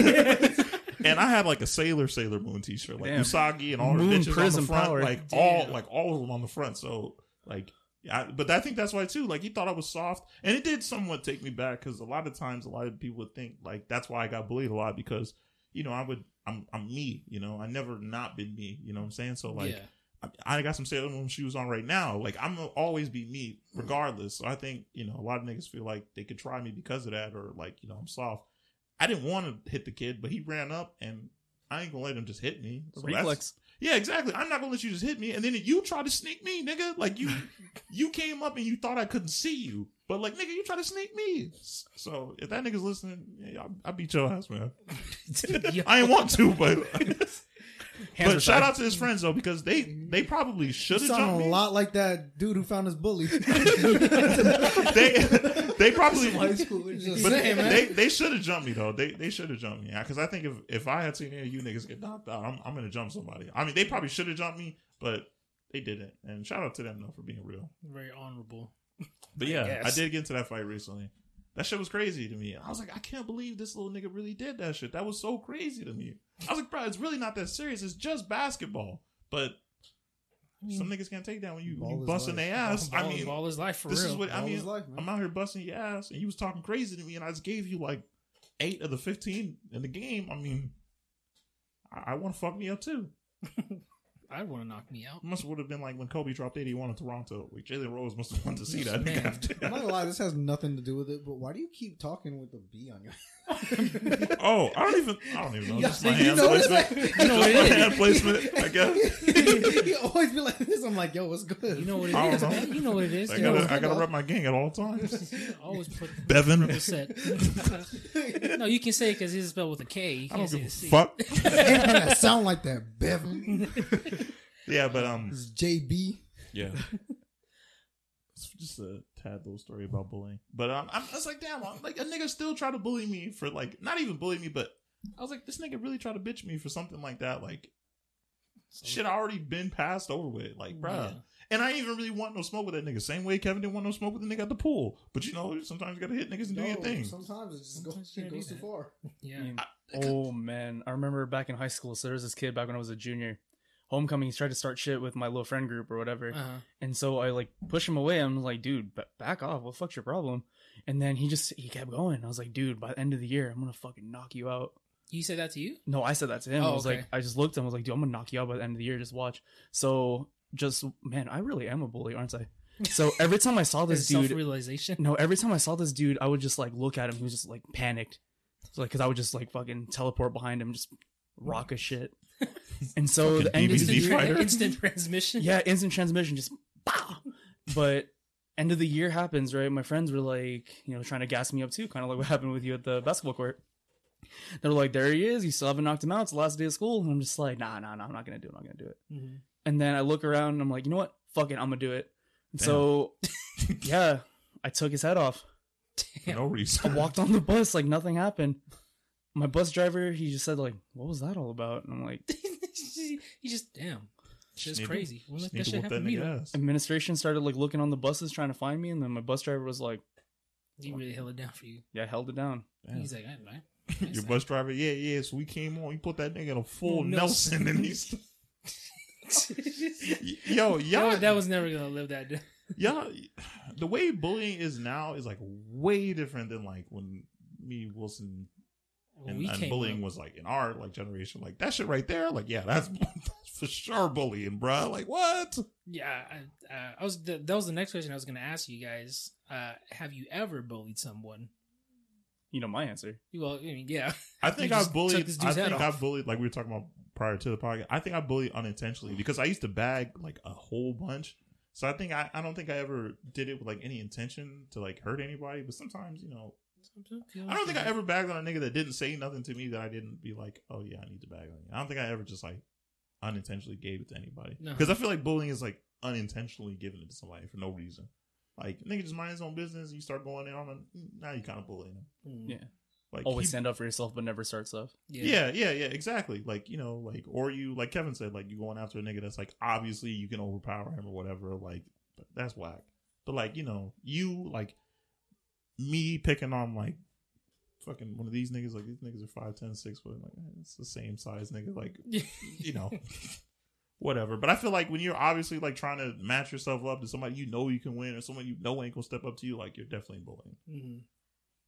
And I had like a Sailor Sailor Moon T-shirt, like Damn. Usagi and all her Moon bitches on the front, power. like all like all of them on the front. So like, I, but I think that's why too. Like he thought I was soft, and it did somewhat take me back because a lot of times a lot of people would think like that's why I got bullied a lot because you know I would I'm I'm me, you know I never not been me, you know what I'm saying? So like. yeah. I, I got some Sailor Moon shoes on right now. Like I'm gonna always be me, mm. regardless. So I think you know a lot of niggas feel like they could try me because of that, or like you know I'm soft. I didn't want to hit the kid, but he ran up, and I ain't gonna let him just hit me. So Reflex. Yeah, exactly. I'm not gonna let you just hit me, and then you try to sneak me, nigga. Like you, you came up and you thought I couldn't see you, but like nigga, you try to sneak me. So if that nigga's listening, yeah, I, I beat your ass, man. I ain't want to, but. But shout out to his friends though because they they probably should have sound jumped a me. lot like that dude who found his bully. They they probably high schoolers. Just but saying, man. they they should have jumped me though. They they should have jumped me because I think if if I had seen any of you niggas get knocked out, I'm I'm gonna jump somebody. I mean they probably should have jumped me, but they didn't. And shout out to them though for being real. Very honorable. But yeah, I, guess. did get into that fight recently. That shit was crazy to me. I was like, I can't believe this little nigga really did that shit. That was so crazy to me. I was like, bro, it's really not that serious. It's just basketball. But I mean, Some niggas can't take that when you, Ball you busting their ass. ball, I mean, ball is life for this real. is what I mean. is life. I'm out here busting your ass, and you was talking crazy to me, and I just gave you like eight of the fifteen in the game. I mean, I, I want to fuck me up too. I want to knock me out. Must would have been like when Kobe dropped 81 in Toronto. Like Jalen Rose must have wanted to see that. I'm not gonna lie, this has nothing to do with it. But why do you keep talking with the B on your? Oh, I don't even. I don't even know. Yeah, Just my you hand know it's placement. You know what Just my it is. hand placement. I guess. you always be like this. I'm like, yo, what's good? You know what it I don't is, know. man. You know what it is. I gotta. know, I gotta rep my gang at all times. always put Bevan. percent. no, you can say it because it's spelled with a K. You I can't don't say give the a C. fuck. Ain't that sound like that, Bevan. Yeah, but um, This is JB. yeah. It's just a tad little story about bullying, but um, I'm, I was like, damn, I'm, like a nigga still try to bully me for like not even bully me, but I was like, this nigga really try to bitch me for something like that, like shit I already been passed over with, like, bruh. Yeah. And I ain't even really want no smoke with that nigga. Same way Kevin didn't want no smoke with the nigga at the pool. But you know, sometimes you gotta hit niggas and do your thing. Sometimes it just goes, Sometimes you it goes too far. Yeah. I oh man, I remember back in high school. So there was this kid back when I was a junior. Homecoming, he tried to start shit with my little friend group or whatever, Uh-huh. and so I like push him away. I'm like, dude, ba- back off. What the fuck's your problem? And then he just he kept going. I was like, dude, by the end of the year, I'm gonna fucking knock you out. You said that to you? No, I said that to him. Oh, I was okay. like, I just looked at him. I was like, dude, I'm gonna knock you out by the end of the year. Just watch. So just man, I really am a bully, aren't I? So every time I saw this dude, realization. no, every time I saw this dude, I would just like look at him. He was just like panicked. So like, cause I would just like fucking teleport behind him, just rock a shit. And so Fucking the end of the DBZ year, fighter. Instant transmission. yeah, instant transmission, just pow. But end of the year happens, right? My friends were like, you know, trying to gas me up too, kind of like what happened with you at the basketball court. They're like, there he is. You still haven't knocked him out. It's the last day of school. And I'm just like, nah, nah, nah. I'm not gonna do it. I'm not gonna do it. Mhm. And then I look around and I'm like, you know what? Fuck it. I'm gonna do it. And so, yeah, I took his head off. For no reason. I walked on the bus like nothing happened. My bus driver, he just said like, "What was that all about?" And I'm like, you just damn. Shit's Need to- crazy. Won't let Need that to shit whoop happen that to me. nigga though. ass. administration started like looking on the buses trying to find me, and then my bus driver was like, He really held it down for you. "Yeah, I held it down." Damn. He's like, I, I, Your bus driver, yeah, yeah. So we came on. You put that nigga in a full Nelson, Nelson. and he's yo, y'all, that, that was never gonna live that down. y'all. The way bullying is now is like way different than like when me Wilson When and, and bullying up, was like in our like generation. Like that shit right there. Like yeah, that's, that's for sure bullying, bruh. Like what? yeah, I, uh, I was. The, that was the next question I was gonna ask you guys. Uh, have you ever bullied someone? You know my answer. Well, I mean, yeah. I think I just bullied. I dude's head think I bullied like we were talking about prior to the podcast. I think I bullied unintentionally because I used to bag like a whole bunch. So I think I, I don't think I ever did it with like any intention to like hurt anybody. But sometimes you know I don't think I ever bagged on a nigga that didn't say nothing to me that I didn't be like oh yeah I need to bag on you. I don't think I ever just like unintentionally gave it to anybody No. because I feel like bullying is like unintentionally giving it to somebody for no reason. Like nigga just mind his own business. You start going in on him. Now you kind of bullying him. Mm, Yeah, Like always he- stand up for yourself, but never start stuff. yeah, yeah, yeah, exactly. Like, you know, like, or you, like Kevin said, like, you going after a nigga that's like, obviously you can overpower him or whatever. Like, that's whack. But, like, you know, you, like, me picking on, like, fucking one of these niggas, like, these niggas are 5'10, 6 foot. Like, it's the same size nigga. Like, you know, whatever. But I feel like when you're obviously, like, trying to match yourself up to somebody you know you can win or someone you know ain't gonna step up to you, like, you're definitely bullying. Mhm.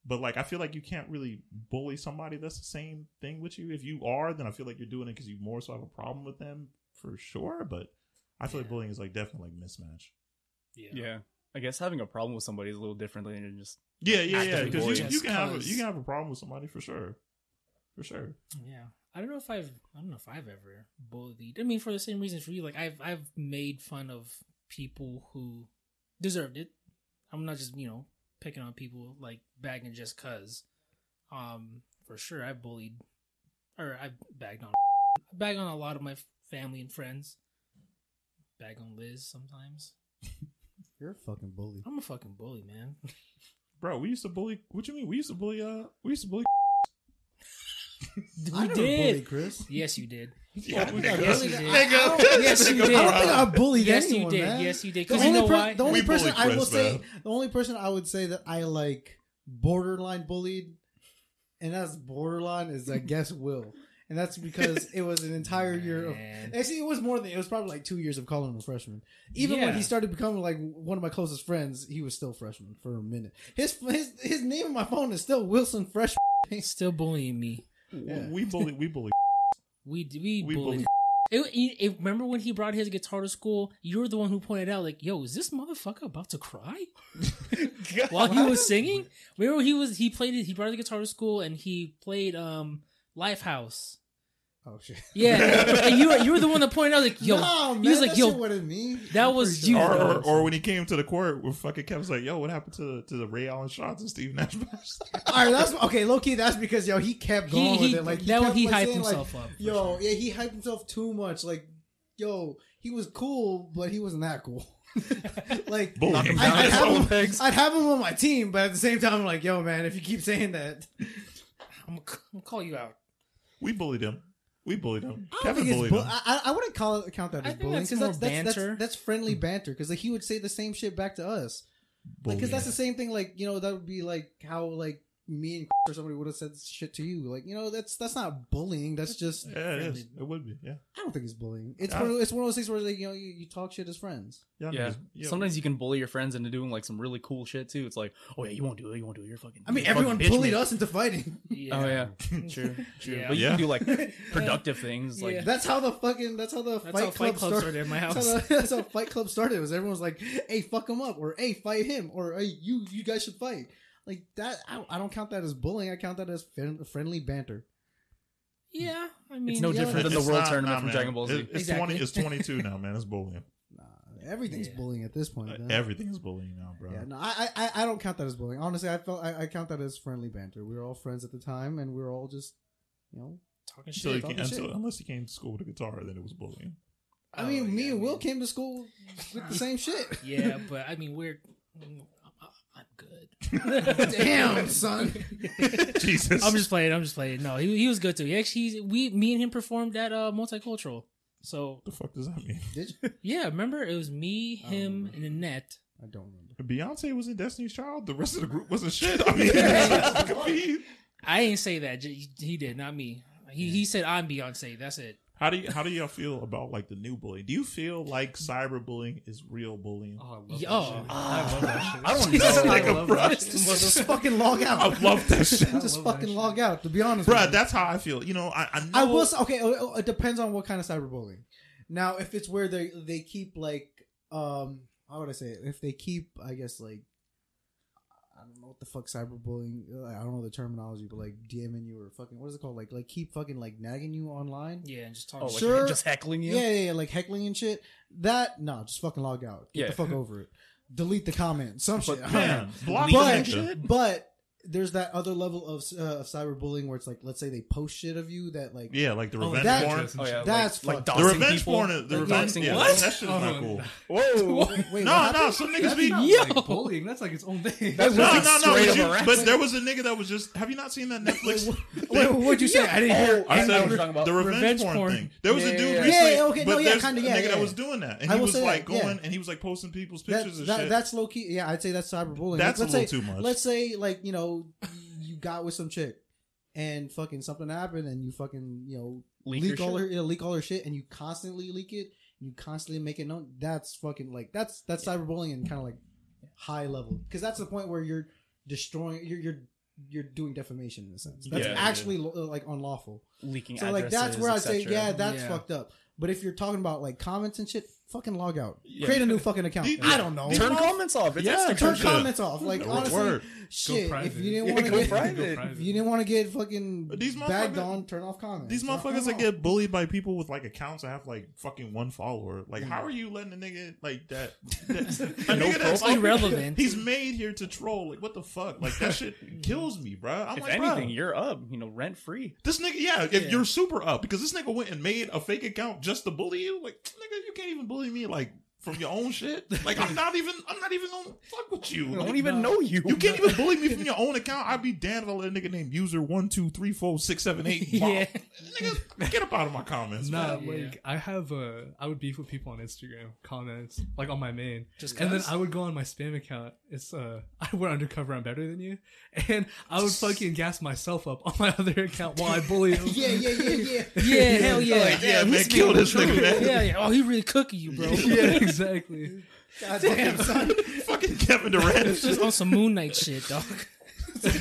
But like, I feel like you can't really bully somebody that's the same thing with you. If you are, then I feel like you're doing it because you more so have a problem with them for sure. But I feel like bullying is like definitely like mismatch. yeah. Yeah, I guess having a problem with somebody is a little different than just Yeah, yeah, yeah. Because you, you can have a, you can have a problem with somebody for sure, for sure. Yeah. I don't know if I've I don't know if I've ever bullied. I mean, for the same reason for you, like I've I've made fun of people who deserved it. I'm not just you know picking on people like bagging just cause. Um, for sure, I've bullied or I've bagged on I bag on a lot of my family and friends. Bag on Liz sometimes. You're a fucking bully. I'm a fucking bully, man. Bro, we used to bully. What you mean? We used to bully. Uh, we used to bully. We I never did. bullied Chris. Yes, you did. Yeah, we got. Yes, you did. Nigga. Yes, you did. I don't think I bullied anyone. Yes, you anyone, did. man. Yes, you did. The Because you only know per- why? The only We person bullied I will Chris, say, the only person I would say that I like borderline bullied, and that's borderline is I guess Will, and that's because it was an entire year of. Actually, it was more than it was probably like two years of calling him a freshman. Even when he started becoming like one of my closest friends, he was still freshman for a minute. His his his name on my phone is still Wilson Freshman. Still bullying me. Yeah. We bully. We bully. We we, We bullied. bully. It, it, it- remember when he brought his guitar to school? You were the one who pointed out, like, "Yo, is this motherfucker about to cry?" While he was singing, remember he was he played it. He brought the guitar to school and he played um Lifehouse. Oh shit! Yeah, and you you were the one that pointed out, like, "Yo," no, man, he was like, "Yo, shit wasn't me. that I'm was you. Or, sure. or, or when he came to the court, with fucking Kev was like, "Yo, what happened to the, to the Ray Allen shots and Steve Nash?" All right, that's okay. Low key, that's because yo, he kept going he- with it. Like that one kept, he like, hyped saying, like, himself up, Yo, sure. yeah, he hyped himself too much. Like, yo, he was cool, but he wasn't that cool. like, Bullying. I, I'd, have him. I'd have him on my team, but at the same time, I'm like, yo, man, if you keep saying that, I'm gonna call you out." we bullied him. We bullied him. I Kevin bullied bull- him. I, I- I wouldn't call it count that I as think bullying. that's 'cause more that's, that's, that's, banter. that's friendly banter because like he would say the same shit back to us. Because Bullying. that's the same thing. Like you know, that would be like how like me and or somebody would have said shit to you. Like you know, that's that's not bullying. That's just Yeah, it is. It would be. Yeah. I don't think it's bullying. It's Yeah. one of, it's one of those things where like you know you, you talk shit as friends. Yeah. Yeah. yeah. Sometimes you can bully your friends into doing like some really cool shit too. It's like, oh yeah, you won't do it. You won't do it. You're fucking. I mean, everyone fucking bitch, bullied man. us into fighting. Yeah. Oh yeah, true, true. Yeah. But you Yeah. can do like productive things. Like Yeah. That's how the fucking that's how the That's fight, how club Fight Club started. started at my That's house. how, the, that's how Fight Club started. It was everyone was like, "Hey, fuck him up," or "Hey, fight him," or "Hey, you you guys should fight." Like that, I, I don't count that as bullying. I count that as friend, friendly banter. Yeah, I mean, It's no yeah. different than the It's World not- Tournament nah, from man. Dragon Ball Z. It- it's Exactly. twenty. It's twenty two now, man. It's bullying. Nah, everything's Yeah. bullying at this point. Uh, man. Everything is bullying now, bro. Yeah, no, I, I I don't count that as bullying. Honestly, I felt I, I count that as friendly banter. We were all friends at the time, and we were all just, you know. talking Until you shit. came, talking until, shit. unless you came to school with a guitar, then it was bullying. I Oh, mean, me and Will man. came to school with the same shit. Yeah, but I mean, we're. I'm, I'm good. Damn, son. Jesus. I'm just playing. I'm just playing. No, he, he was good too. He actually, he's- we, me and him performed at uh, multicultural. So the fuck does that mean? Did you? yeah, remember it was me, him, and Annette. I don't remember. Beyonce was in Destiny's Child. The rest of the group wasn't shit. I mean, it could be. I ain't say that. He did, not me. He he said I'm Beyonce. That's it. How do you, how do y'all feel about like the new bullying? Do you feel like cyberbullying is real bullying? Oh, I love Yo. that shit. I love that shit. I don't Jesus, know. I love bro. that. Just fucking log out. I love that shit, Just love that fucking shit. log out. To be honest, bro. That's how I feel. You know, I I, know, I will say, okay. oh, oh, It depends on what kind of cyberbullying. Now, if it's where they they keep like, um, how would I say it? If they keep, I guess like, I don't know what the fuck cyberbullying. I don't know the terminology, but like DMing you or fucking what is it called? Like like keep fucking like nagging you online. Yeah, and just Oh, talking. like. Sure. just heckling you. Yeah, yeah, yeah, like heckling and shit. That no, just fucking log out. Get Yeah. the fuck over it. Delete the comment. Some shit. I man, block But but there's that other level of uh, of cyberbullying where it's like, let's say they post shit of you that like Yeah, like the Oh, revenge that- porn. Oh yeah, That's like, like fucked The revenge people. porn. The Like, revenge. doxing Yeah, what? that, that shit is Oh, not cool. Whoa! Wait, No, no, some niggas be. Not Yo. like bullying. That's like its own thing. That's No, like no, no. But, you- but there was a nigga that was just. Have you not seen that Netflix? Wait, what'd you say? I didn't hear. I I know said what you're talking about. the revenge, Revenge porn, porn. thing. There was Yeah, a dude yeah, yeah. recently, Yeah, yeah, okay, but no, yeah, there's kinda, a yeah, nigga that was doing that, and he was like going, and he was like posting people's pictures and shit. that's low key. Yeah, I'd say that's cyberbullying. That's a little too much. Let's say like you know you got with some chick and fucking something happened and you fucking you know Leak leak, all shit? her yeah, leak all her shit and you constantly leak it. You constantly make it known. That's fucking like that's that's cyberbullying and kind of like high level because that's the point where you're destroying. You're you're you're doing defamation in a sense. That's Yeah, actually lo- uh, like unlawful. leaking So like that's where I say yeah, that's Yeah. fucked up. But if you're talking about like comments and shit, fucking log out. Yeah. Create a new fucking account. These- I don't know. these turn comments off. It's Yeah, Instagram. turn shit. comments off. Like Word. honestly, Word. shit. If you didn't want to go get, private. if you didn't want to get fucking But these bagged motherfuckers- on, turn off comments. These motherfuckers that get bullied by people with like accounts that have like fucking one follower. Like, how mm. are you letting a nigga like that? that a nigga that's like, Irrelevant. He's made here to troll. Like, what the fuck? Like that shit kills me, bro. I'm If like, anything, bruh, you're up. You know, rent free. this nigga, yeah, if you're super up because this nigga went and made a fake account just to bully you, like, nigga, you can't even bully me like from your own shit. Like, I'm not even, I'm not even gonna fuck with you. I don't even know you. You can't even bully me from your own account. I'd be damned if I let a nigga named user one two three four six seven eight Yeah. nigga, get up out of my comments. Nah, man. Yeah. like I have uh I would beef with people on Instagram comments, like on my main. Just and then I would go on my spam account. It's uh I went undercover, I'm better than you. And I would fucking gas myself up on my other account while I bully them. yeah, yeah, yeah, yeah. Yeah, hell yeah. Like, yeah, man, he's kill this nigga, man. yeah, yeah. Oh, he really cooking you, bro. yeah, exactly. God damn, son. Fucking Kevin Durant is Just just on some Moon Knight shit, dog.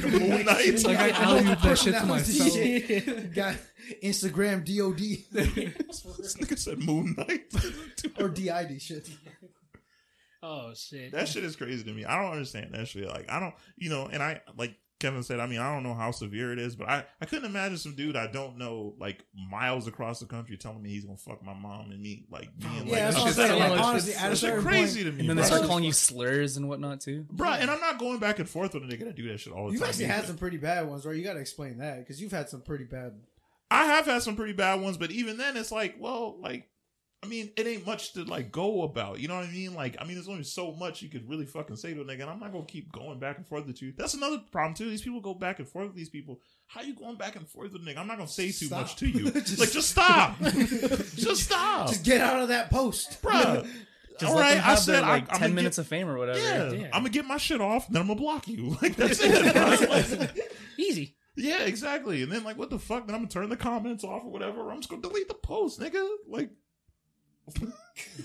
Moon Knight. Like I alley that shit to myself. Got Instagram DOD this nigga said Moon Knight. or DID shit. Oh shit. that shit is crazy to me. I don't understand that shit. Like I don't, you know, and I like Kevin said. I mean, I don't know how severe it is, but I I couldn't imagine some dude I don't know like miles across the country telling me he's gonna fuck my mom and me like being oh, Yeah, like that's what I'm saying. Like, honestly, shit- at a that shit certain crazy point- to me. And then they start calling you slurs and whatnot too. Bro, and I'm not going back and forth with a nigga that do that shit all the time. You've actually either. had some pretty bad ones, right? You got to explain that because you've had some pretty bad. I have had some pretty bad ones, but even then, it's like, well, like, I mean, it ain't much to like go about. You know what I mean? Like, I mean, there's only so much you could really fucking say to a nigga, and I'm not gonna keep going back and forth with you. That's another problem too. These people go back and forth with these people. How you going back and forth with a nigga? I'm not gonna say too Stop. much to you. Just- like, just stop. just stop, Just get out of that post, bro. Just All let right, them I said their, like I'm ten minutes get- of fame or whatever. Yeah, Yeah. I'm gonna get my shit off, then I'm gonna block you. Like that's it. Like, Easy. Yeah, exactly. And then like, what the fuck? Then I'm gonna turn the comments off or whatever. Or I'm just gonna delete the post, nigga. Like,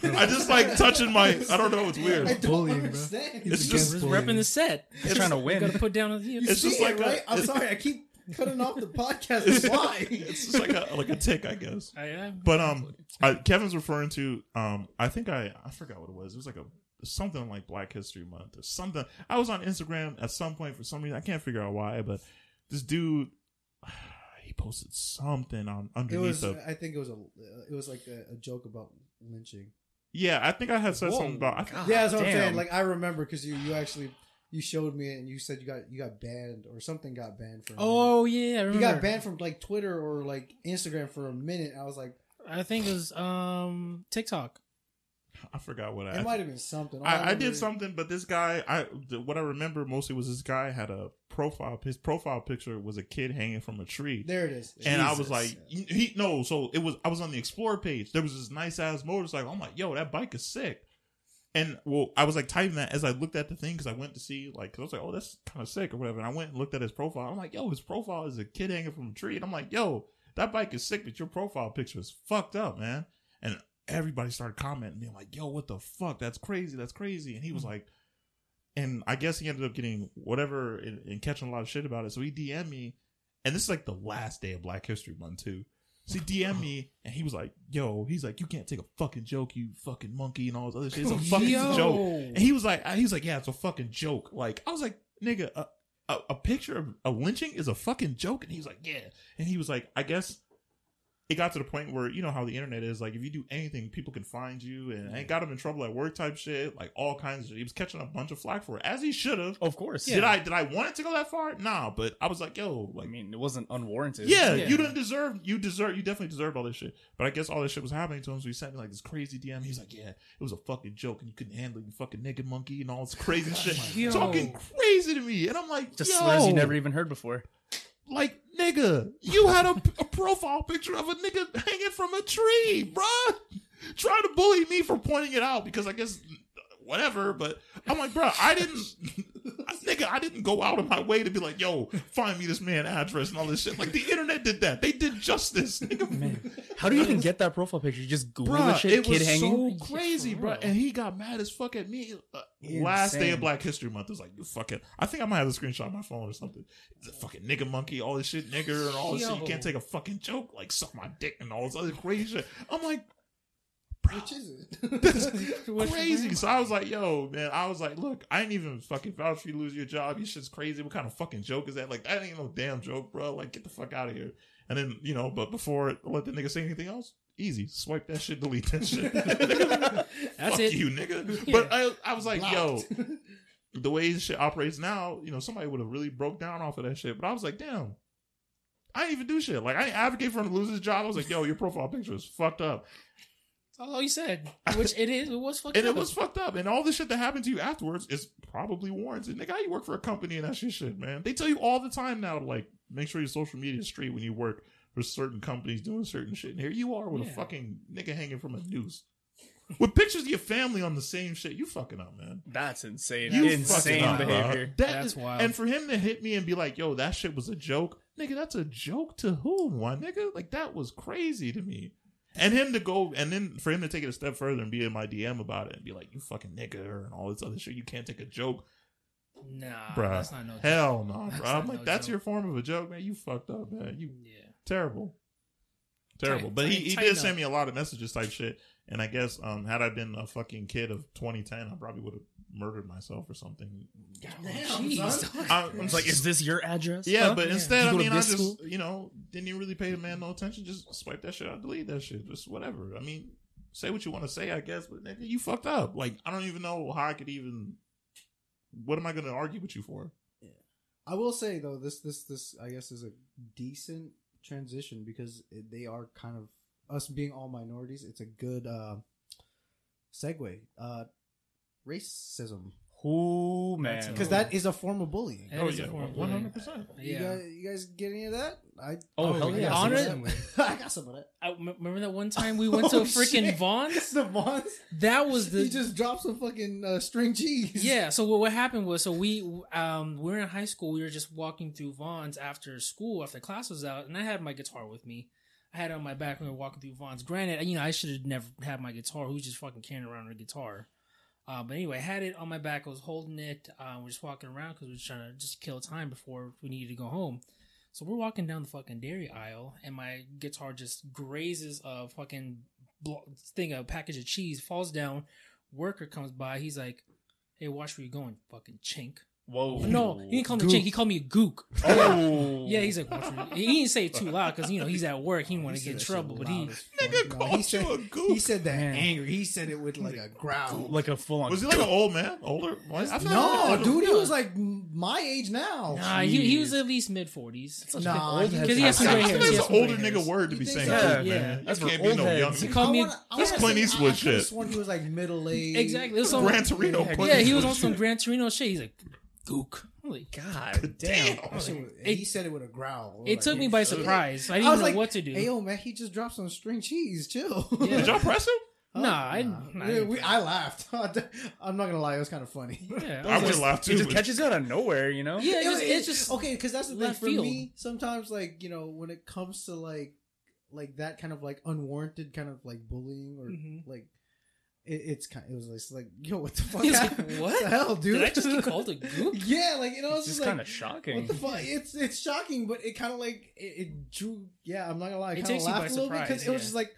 I just like touching my. I don't know. It's I weird. don't Bullying, bro. understand. It's He's just. Just bullying. repping the set. He's trying to win. Got to put down. A, You It's see just it, like a- right? I'm it's- sorry, I keep cutting off the podcast. That's why. It's just like a like a tick, I guess. I, I, But um, I, Kevin's referring to um, I think I I forgot what it was. It was like a something like Black History Month or something. I was on Instagram at some point for some reason. I can't figure out why, but this dude. He posted something on It underneath was. of I think it was a. It was like a, a joke about lynching. yeah. I think I had said Whoa, something about I, God yeah, that's what I'm saying. Like I remember because you you actually you showed me it and you said you got you got banned or something got banned from. oh yeah, I remember. you got banned from like Twitter or like Instagram for a minute. I was like, I think it was um TikTok. I forgot what I it might have been something. I, I remember did something, but this guy, I the, what I remember mostly was this guy had a profile. His profile picture was a kid hanging from a tree, There it is. and I was like, he, he- no. So it was. I was on the explore page. There was this nice ass motorcycle. I'm like, yo, that bike is sick. And well, I was like typing that as I looked at the thing because I went to see like 'cause I was like, oh, that's kind of sick or whatever. And I went and looked at his profile. I'm like, yo, his profile is a kid hanging from a tree, and I'm like, yo, that bike is sick, but your profile picture is fucked up, man. And everybody started commenting, being like, yo, what the fuck? That's crazy. That's crazy. And he was hmm. like, and I guess he ended up getting whatever and, and catching a lot of shit about it. So he DM'd me, and this is like the last day of Black History Month too. So he DM'd me, and he was like, "Yo, he's like, you can't take a fucking joke, you fucking monkey, and all this other shit. It's a fucking Yo. joke." And he was like, he was like, "Yeah, it's a fucking joke." Like I was like, "Nigga, a, a, a picture of a lynching is a fucking joke," and he was like, "Yeah," and he was like, "I guess." It got to the point where you know how the internet is. Like, if you do anything, people can find you, and I got him in trouble at work type shit, like all kinds of. shit. He was catching a bunch of flack for it, as he should have. Of course. Did I did I want it to go that far? Nah, but I was like, yo, I mean, it wasn't unwarranted. yeah, Yeah. you didn't deserve, you deserve, you definitely deserved all this shit. But I guess all this shit was happening to him, so he sent me like this crazy DM. He's like, yeah, it was a fucking joke, and you couldn't handle it, you fucking naked monkey, and all this crazy shit, oh Yo. talking crazy to me, and I'm like, Just yo, slurs you never even heard before. Like nigga, you had a, a profile picture of a nigga hanging from a tree, bruh. Trying to bully me for pointing it out because I guess whatever, but I'm like, bruh, I didn't, nigga, I didn't go out of my way to be like, yo, find me this man address and all this shit. Like the internet did that. They did justice, nigga. Man, how do you even get that profile picture? You just Google the shit, it kid was hanging. so crazy, Yeah, bro. And he got mad as fuck at me. Uh, last day of Black History Month was like, you fucking. I think I might have a screenshot on my phone or something. The fucking nigga monkey, all this shit, nigger, and all this shit. You can't take a fucking joke, like suck my dick and all this other crazy shit. I'm like, Which is this it? is crazy. So I was like, yo, man, I was like, look, I ain't even fucking vouch for you lose your job. Your shit's crazy. What kind of fucking joke is that? Like, that ain't no damn joke, bro. Like, get the fuck out of here. And then, you know, but before I let the nigga say anything else, easy. Swipe that shit, delete that shit. That's Fuck it. you, nigga. Yeah. But I, I was like, yo, the way this shit operates now, you know, somebody would have really broke down off of that shit. But I was like, damn, I didn't even do shit. Like, I didn't advocate for him to lose his job. I was like, yo, your profile picture is fucked up. That's all you said. Which it is. It was fucking. And it was fucked up. And all the shit that happened to you afterwards is probably warranted. Nigga, how you work for a company and that's your shit, man. They tell you all the time now to like make sure your social media is straight when you work for certain companies doing certain shit. And here you are with a fucking nigga hanging from a noose. With pictures of your family on the same shit. You fucking up, man. That's insane. You insane fucking up, behavior. That That's is- wild. And for him to hit me and be like, yo, that shit was a joke. Nigga, that's a joke to whom? One nigga? Like, that was crazy to me. And him to go, and then for him to take it a step further and be in my DM about it and be like, you fucking nigga and all this other shit. You can't take a joke. Nah, Bruh. that's not no. Hell no, bro. I'm like, no that's joke. your form of a joke, man. You fucked up, man. You Yeah. terrible. Terrible. Tight- but he, tight- he did send up. me a lot of messages type shit. And I guess um had I been a fucking kid of 2010, I probably would have murdered myself or something. Jeez. son. I, I'm It's like, is this your address? Yeah, Huh? but Yeah. instead, I mean, I just school? you know didn't even really pay the man no attention. Just swipe that shit out, delete that shit, just whatever. I mean, say what you want to say, I guess, but nigga, you fucked up. Like I don't even know how I could even. What am I going to argue with you for? I will say though, this this this I guess is a decent transition because it, they are kind of us being all minorities. It's a good uh, segue. Uh, racism Ooh, man. Because that is a form of bullying. That oh is a yeah, form of one bullying. hundred percent. You Yeah. guys, you guys get any of that? I Oh, hell I yeah. got some of Honor- that. I got some of that. I m- remember that one time we went to Oh, freaking shit. Vons. The Vons. That was the he just dropped some fucking uh, string cheese. yeah. So what, what happened was, so we um we were in high school. We were just walking through Vons after school, after class was out, and I had my guitar with me. I had it on my back when we were walking through Vons. Granted, you know, I should have never had my guitar. Who's just fucking carrying around a guitar? Uh, but anyway, I had it on my back. I was holding it. Uh, we're just walking around because we were trying to just kill time before we needed to go home. So we're walking down the fucking dairy aisle, and my guitar just grazes a fucking thing, a package of cheese, falls down. Worker comes by. He's like, "Hey, watch where you're going, fucking chink." Whoa. No, he didn't call me Gook. chink. He called me a gook. Oh. Yeah, he's like, watch he didn't say it too loud because you know he's at work. He didn't want to get in trouble, but he loud as fuck. Nigga No, called he you said, a goof. He said that Man. angry. He said it with like a growl. like a full on. Was he like an old man? Older? What? I thought he was no, older. dude, he was like my age now. Nah, he, he was at least mid forties. Nah, old he- head Because he has some gray think hairs. that's an older nigga word to be saying. so? that, Yeah. man. That's for can't be old no young heads. He called me. I wanna- That's Clint say- Eastwood I could've shit. sworn he was like middle aged. Exactly. It was some, Gran Torino. Yeah, he was on some shit. Gran Torino shit. He's like, gook. I'm God Damn. That shit was- It- he said it with a growl. it took me by surprise. I didn't I was know like, what to do. Hey, yo, man, he just dropped some string cheese. Chill. Yeah. Did y'all press him? Nah, I- Nah. nah, I We- we- I laughed. I'm not gonna lie, it was kind of funny. yeah, I would have laughed too. He just catches out of nowhere, you know? Yeah, It it's was- just, it's just okay because that's the thing for field. me. Sometimes, like you know, when it comes to like like that kind of like unwarranted kind of like bullying or Mhm. like it, it's kind. It was just like, yo, what the fuck? He's like, happened? what? the hell, dude? Did I just get called a gook? yeah, like you know, It's it's, just just kind like. of shocking. What the fuck? It's it's shocking, but it kind of like it, it drew. Yeah, I'm not gonna lie. I It kind takes of you by laughed a little bit because surprise, it was just like,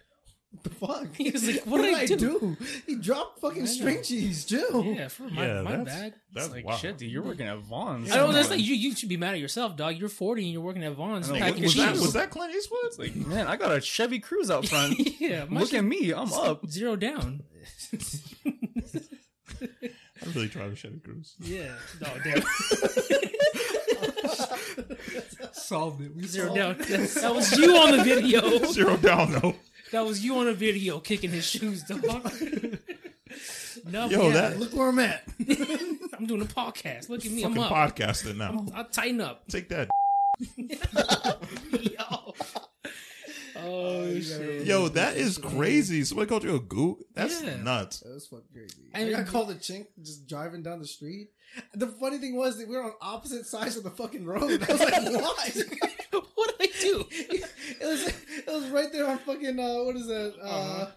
what the fuck? He was like, "What did I do?" He dropped fucking string cheese. Chill. Yeah, for my, Yeah, my that's- bad. That's It's like, wild. shit, dude, you're working at Vons. I don't know. That's like you. You should be mad at yourself, dog. You're 40 and you're working at Vons I packing was, cheese. that, was that Clint Eastwood? It's like, man, I got a Chevy Cruze out front. yeah, Look at me, I'm up. Zero down. I really tried to shed a cruise. Yeah. No, damn. Solved it. We Zero solved down. it. That, that was you on the video. Zero down though. That was you on a video kicking his shoes, dog. no, Yo, yeah, that- Look where I'm at. I'm doing a podcast. Look at me. I'm Fucking up. podcasting now. I'll tighten up. Take that. Yo. Oh shit. Yo, that is crazy. Somebody called you a gook? That's Yeah. nuts. That was fucking crazy. I I, mean- got called a chink just driving down the street. The funny thing was that we were on opposite sides of the fucking road. I was like, why? what did I do? it was it was right there on fucking uh, what is that? Uh, Uh-huh.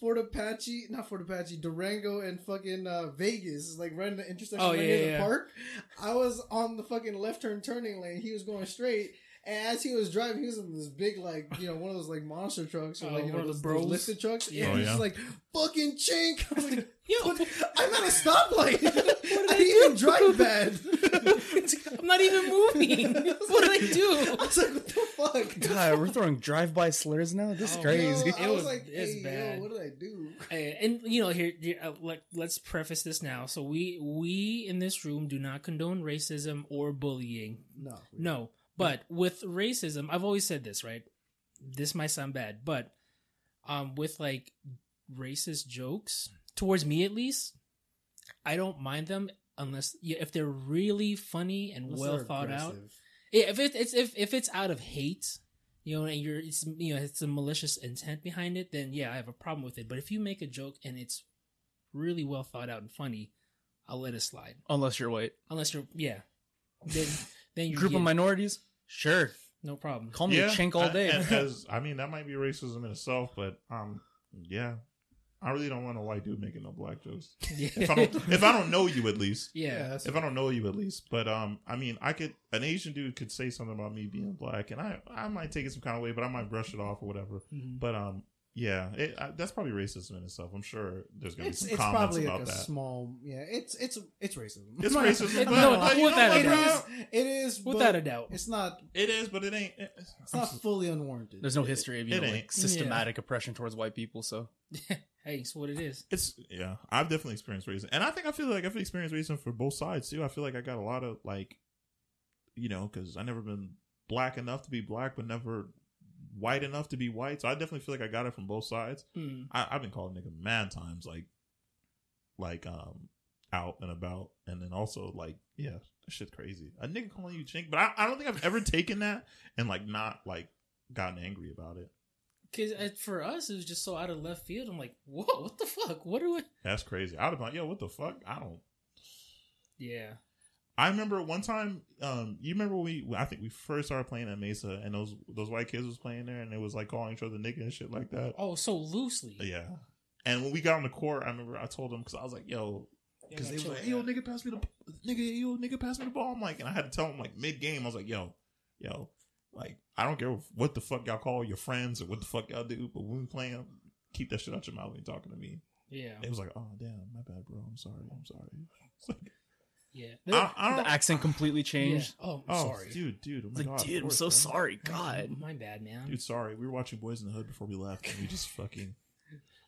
Fort Apache, not Fort Apache, Durango and fucking uh, Vegas. It's like right in the intersection Oh, right yeah, near yeah. the park. I was on the fucking left turn turning lane. He was going straight. And as he was driving, he was in this big, like, you know, one of those, like, monster trucks or, Oh, like, you one know, of those, the those bros? lifted trucks. Yeah, Oh, he was yeah. just like, fucking chink. I was like, yo, I'm at a stoplight. I didn't even drive bad. I'm not even moving. What did I do? I was like, what the fuck? God, we're throwing drive-by slurs now. This is Oh, crazy. Yo, I It was, was- like, it's hey, bad. yo, what did I do? Uh, and you know here, here, uh, let, let's preface this now so we we in this room do not condone racism or bullying No. no but with racism i've always said this right this might sound bad but um with like racist jokes towards me at least i don't mind them unless yeah, if they're really funny and Unless well thought out aggressive. Yeah, if it, it's if if it's out of hate you know, and you're it's you know it's a malicious intent behind it, then yeah, I have a problem with it. But if you make a joke and it's really well thought out and funny, I'll let it slide. Unless you're white. Unless you're yeah, then then you Group of minorities? Sure. no problem. Call me a chink all day. And as, I mean, that might be racism in itself, but um, yeah, I really don't want a white dude making no black jokes. If I don't, if I don't know you, at least. yeah, that's If I don't know you, at least. But um, I mean, I could an Asian dude could say something about me being black, and I I might take it some kind of way, but I might brush it off or whatever. Mhm. But um, yeah, it, I, that's probably racism in itself. I'm sure there's gonna be some it's comments probably about like a that. small yeah it's it's it's racism It's racism, It- but, no, but you know without a what, it doubt. bro? is it is without a doubt. it's not It is, but it ain't. it's not fully unwarranted There's no history of you know, like systematic oppression towards white people, so hey, it's what it is. It's yeah. I've definitely experienced racism, and I think I feel like I've experienced racism for both sides too. I feel like I got a lot of like, you know, because I never been black enough to be black, but never white enough to be white. So I definitely feel like I got it from both sides. Hmm. I, I've been called nigga mad times, like, like um, out and about, and then also like, yeah, that shit's crazy. A nigga calling you chink, but I, I don't think I've ever taken that and like not like gotten angry about it. Because for us, it was just so out of left field. I'm like, whoa, what the fuck? What do we? That's crazy. I'd have been like, yo, what the fuck? I don't. Yeah. I remember one time, um, you remember when we, I think we first started playing at Mesa and those, those white kids was playing there and it was like calling each other nigga and shit like that. Oh, so loosely. Yeah. And when we got on the court, I remember I told them, cause I was like, yo, cause I they was chill like, yo, nigga, pass me the, nigga, yo, nigga, pass me the ball. I'm like, and I had to tell them like mid game, I was like, yo, yo, like, I don't care what the fuck y'all call your friends or what the fuck y'all do, but when we playing, keep that shit out your mouth when you're talking to me. Yeah. It was like, oh, damn, my bad, bro. I'm sorry. I'm sorry. It's like, Yeah. I, I don't, the accent completely Yeah. changed. Oh, I'm Oh, sorry. dude, dude, oh my It's god, dude, of I'm course, so bro. sorry. Oh, god. My bad, man. Dude, sorry. We were watching Boyz n the Hood before we left, and we just fucking.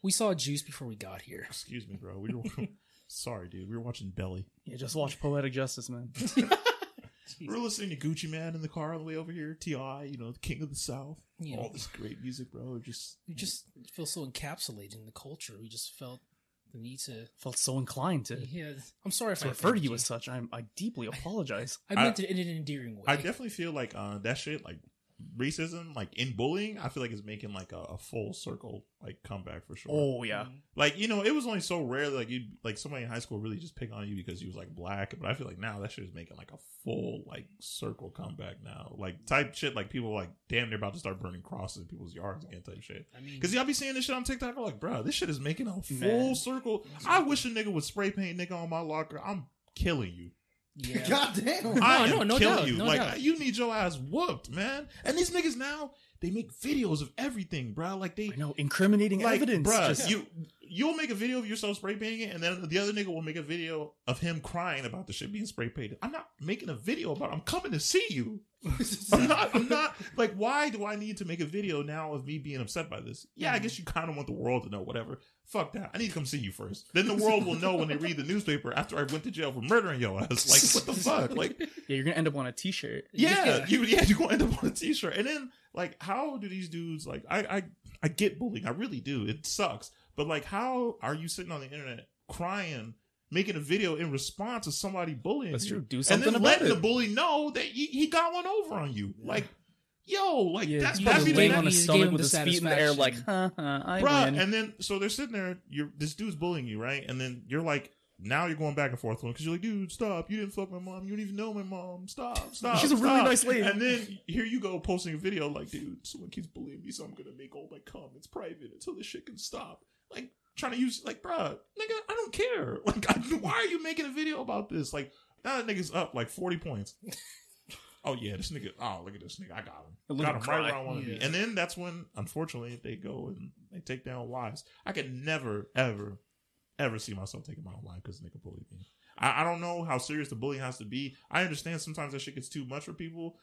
We saw Juice before we got here. Excuse me, bro. We were. sorry, dude. We were watching Belly. Yeah, just watch Poetic Justice, man. We were listening to Gucci Mane in the car on the way over here. T.I., you know, the King of the South. Yeah. All this great music, bro. Just We just feel so encapsulated in the culture. We just felt the need to. Felt so inclined to, Yeah. I'm sorry if to I refer to you as such. I'm, I deeply apologize. I meant it in an endearing way. I definitely feel like uh, that shit, like racism, like in bullying, I feel like it's making like a, a full circle like comeback for sure. Oh, yeah. Mm-hmm. Like you know, it was only so rare like you like somebody in high school really just pick on you because you was like black, but I feel like now that shit is making like a full like circle comeback now, like type shit like people like damn they're about to start burning crosses in people's yards again type shit. I mean, Because y'all be seeing this shit on TikTok, I'm like, bro, this shit is making a full Man. circle. I wish a nigga would spray paint nigga on my locker. I'm killing you. Yeah. god damn I no, am no killing doubt, you. no like doubt. you need your ass whooped, man. And these niggas now they make videos of everything, bro. Like they I know, incriminating like, evidence. bruh, Just- you you'll make a video of yourself spray painting it, and then the other nigga will make a video of him crying about the shit being spray painted. I'm not making a video about. It. I'm coming to see you. I'm not. I'm not. Like, why do I need to make a video now of me being upset by this? Yeah, I guess you kind of want the world to know. Whatever. Fuck that. I need to come see you first. Then the world will know when they read the newspaper after I went to jail for murdering your ass. Like, what the fuck? Like, yeah, you're gonna end up on a T-shirt. yeah, Yeah. you yeah, you gonna end up on a t-shirt. And then like how do these dudes like I I I get bullying. I really do. It sucks. But like how are you sitting on the internet crying, making a video in response to somebody bullying That's you? true. Do and then letting it. the bully know that he, he got one over on you. Like, yo, like Yeah, that's probably laying on you his just gave stomach with the his feet in the air, like, huh, huh, I Bruh, win. and then so they're sitting there. You're this dude's bullying you, right? And then you're like, now you're going back and forth with him because you're like, dude, stop! You didn't fuck my mom. You don't even know my mom. Stop, stop. She's a really stop." nice lady. And then here you go posting a video like, dude, someone keeps bullying me, so I'm gonna make all my comments private until this shit can stop. Like trying to use like, bruh, nigga, I don't care. Like, I, why are you making a video about this? Like, now that nigga's up like 40 points. Oh yeah, this nigga. Oh, look at this nigga. I got him. Got him right where I want to Yeah. be. And then that's when, unfortunately, they go and they take down lives. I could never, ever, ever see myself taking my own life because nigga bullied me. I, I don't know how serious the bullying has to be. I understand sometimes that shit gets too much for people.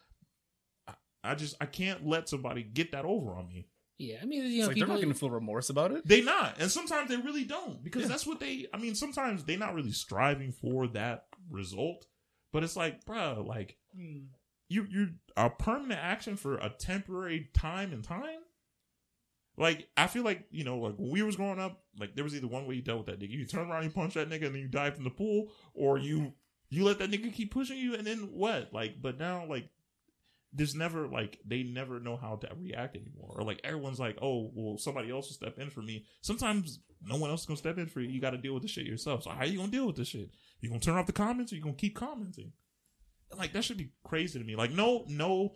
I, I just I can't let somebody get that over on me. Yeah, I mean, you It's know, like they're not gonna feel remorse about it. They not, and sometimes they really don't because that's what they. I mean, sometimes they're not really striving for that result, but it's like, bro, like Hmm. you you a permanent action for a temporary time and time. Like I feel like you know, like when we was growing up, like there was either one way you dealt with that nigga. You turn around, you punch that nigga, and then you dive in the pool, or you you let that nigga keep pushing you, and then what? Like, but now like there's never like they never know how to react anymore, or like everyone's like, oh, well, somebody else will step in for me. Sometimes no one else is gonna step in for you. You got to deal with the shit yourself. So how are you gonna deal with this shit? You gonna turn off the comments, or you gonna keep commenting? Like that should be crazy to me. Like no, no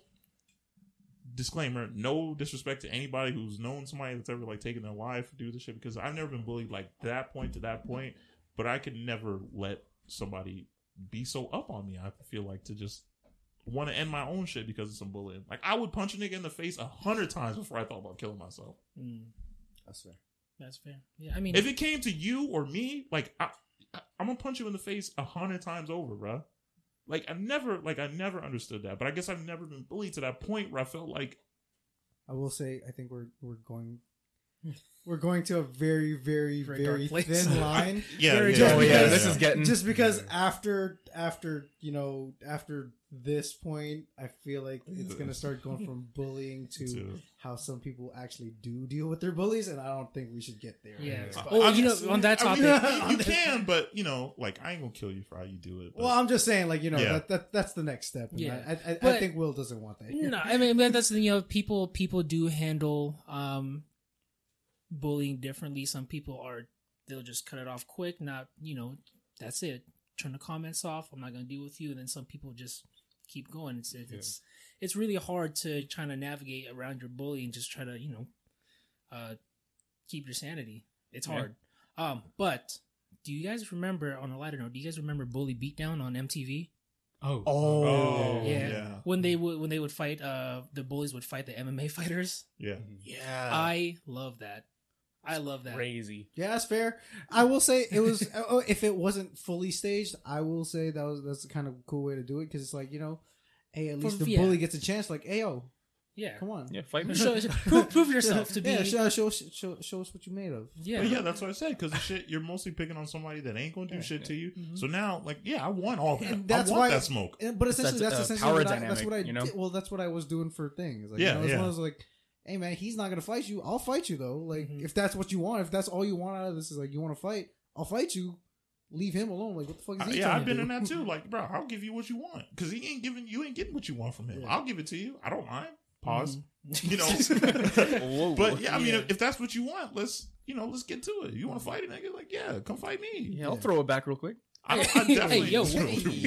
disclaimer, no disrespect to anybody who's known somebody that's ever like taken their life to do this shit because I've never been bullied like that point to that point, but I could never let somebody be so up on me. I feel like to just want to end my own shit because of some bullying. Like I would punch a nigga in the face a hundred times before I thought about killing myself. Mm, That's fair. that's fair. Yeah, I mean, If it came to you or me, like I, I I'm gonna punch you in the face a hundred times over, bruh. Like I never, like I never understood that, but I guess I've never been bullied to that point where I felt like I will say, I think we're we're going we're going to a very, very, Very very, thin line. yeah, Very yeah, Oh Just yeah, because- this is getting Just because after after you know after this point, I feel like it's gonna start going from bullying to To- how some people actually do deal with their bullies, and I don't think we should get there. Yeah. But- Oh, you know, on that I mean, topic- you can, but you know, like I ain't gonna kill you for how you do it. But, Well, I'm just saying, like you know, Yeah. that, that that's the next step. Yeah. I, I, I think Will doesn't want that. no, I mean that's the thing you know people people do handle um bullying differently. Some people are they'll just cut it off quick. Not you know that's it. Turn the comments off. I'm not gonna deal with you. And then some people just keep going. It's it's it's, it's really hard to try to navigate around your bully and just try to you know uh keep your sanity. It's Yeah. hard. Um, but do you guys remember on a lighter note? Do you guys remember Bully Beatdown on MTV? Oh. Oh, Oh, Yeah. yeah. When they would when they would fight uh the bullies would fight the MMA fighters. yeah, yeah, I love that. I love that. crazy. Yeah, that's fair. I will say it was oh, if it wasn't fully staged, I will say that was that's a kind of cool way to do it because it's like you know, hey, at least For- the yeah. bully gets a chance. Like, hey, yo, Yeah. come on, Yeah, fight me. Show, prove, prove yourself to be yeah, show, show, show, show us what you made of. yeah. But yeah, that's what I said. Because shit, you're mostly picking on somebody that ain't gonna do Yeah. shit to you. Mhm. So now, like, yeah, I want all that. And that's I want why- that smoke. And- But essentially, That's that's, a essentially power what I, that's what I you know? did. Well, that's what I was doing for things. Like, Yeah, you know, yeah. one of those like, hey man, he's not gonna fight you. I'll fight you though. Like, Mhm. if that's what you want, if that's all you want out of this is like you want to fight, I'll fight you. Leave him alone. Like, what the fuck is I- he yeah, I've been do? in that too. Like, bro, I'll give you what you want because he ain't giving you ain't getting what you want from him. Yeah. I'll give it to you. I don't mind. Pause. Mhm. You know, but yeah, I mean, Yeah. if, if that's what you want, let's you know, let's get to it. You want to fight a nigga? Like, yeah, come fight me. Yeah, I'll throw it back real quick. I, don't, I Hey, definitely. yo.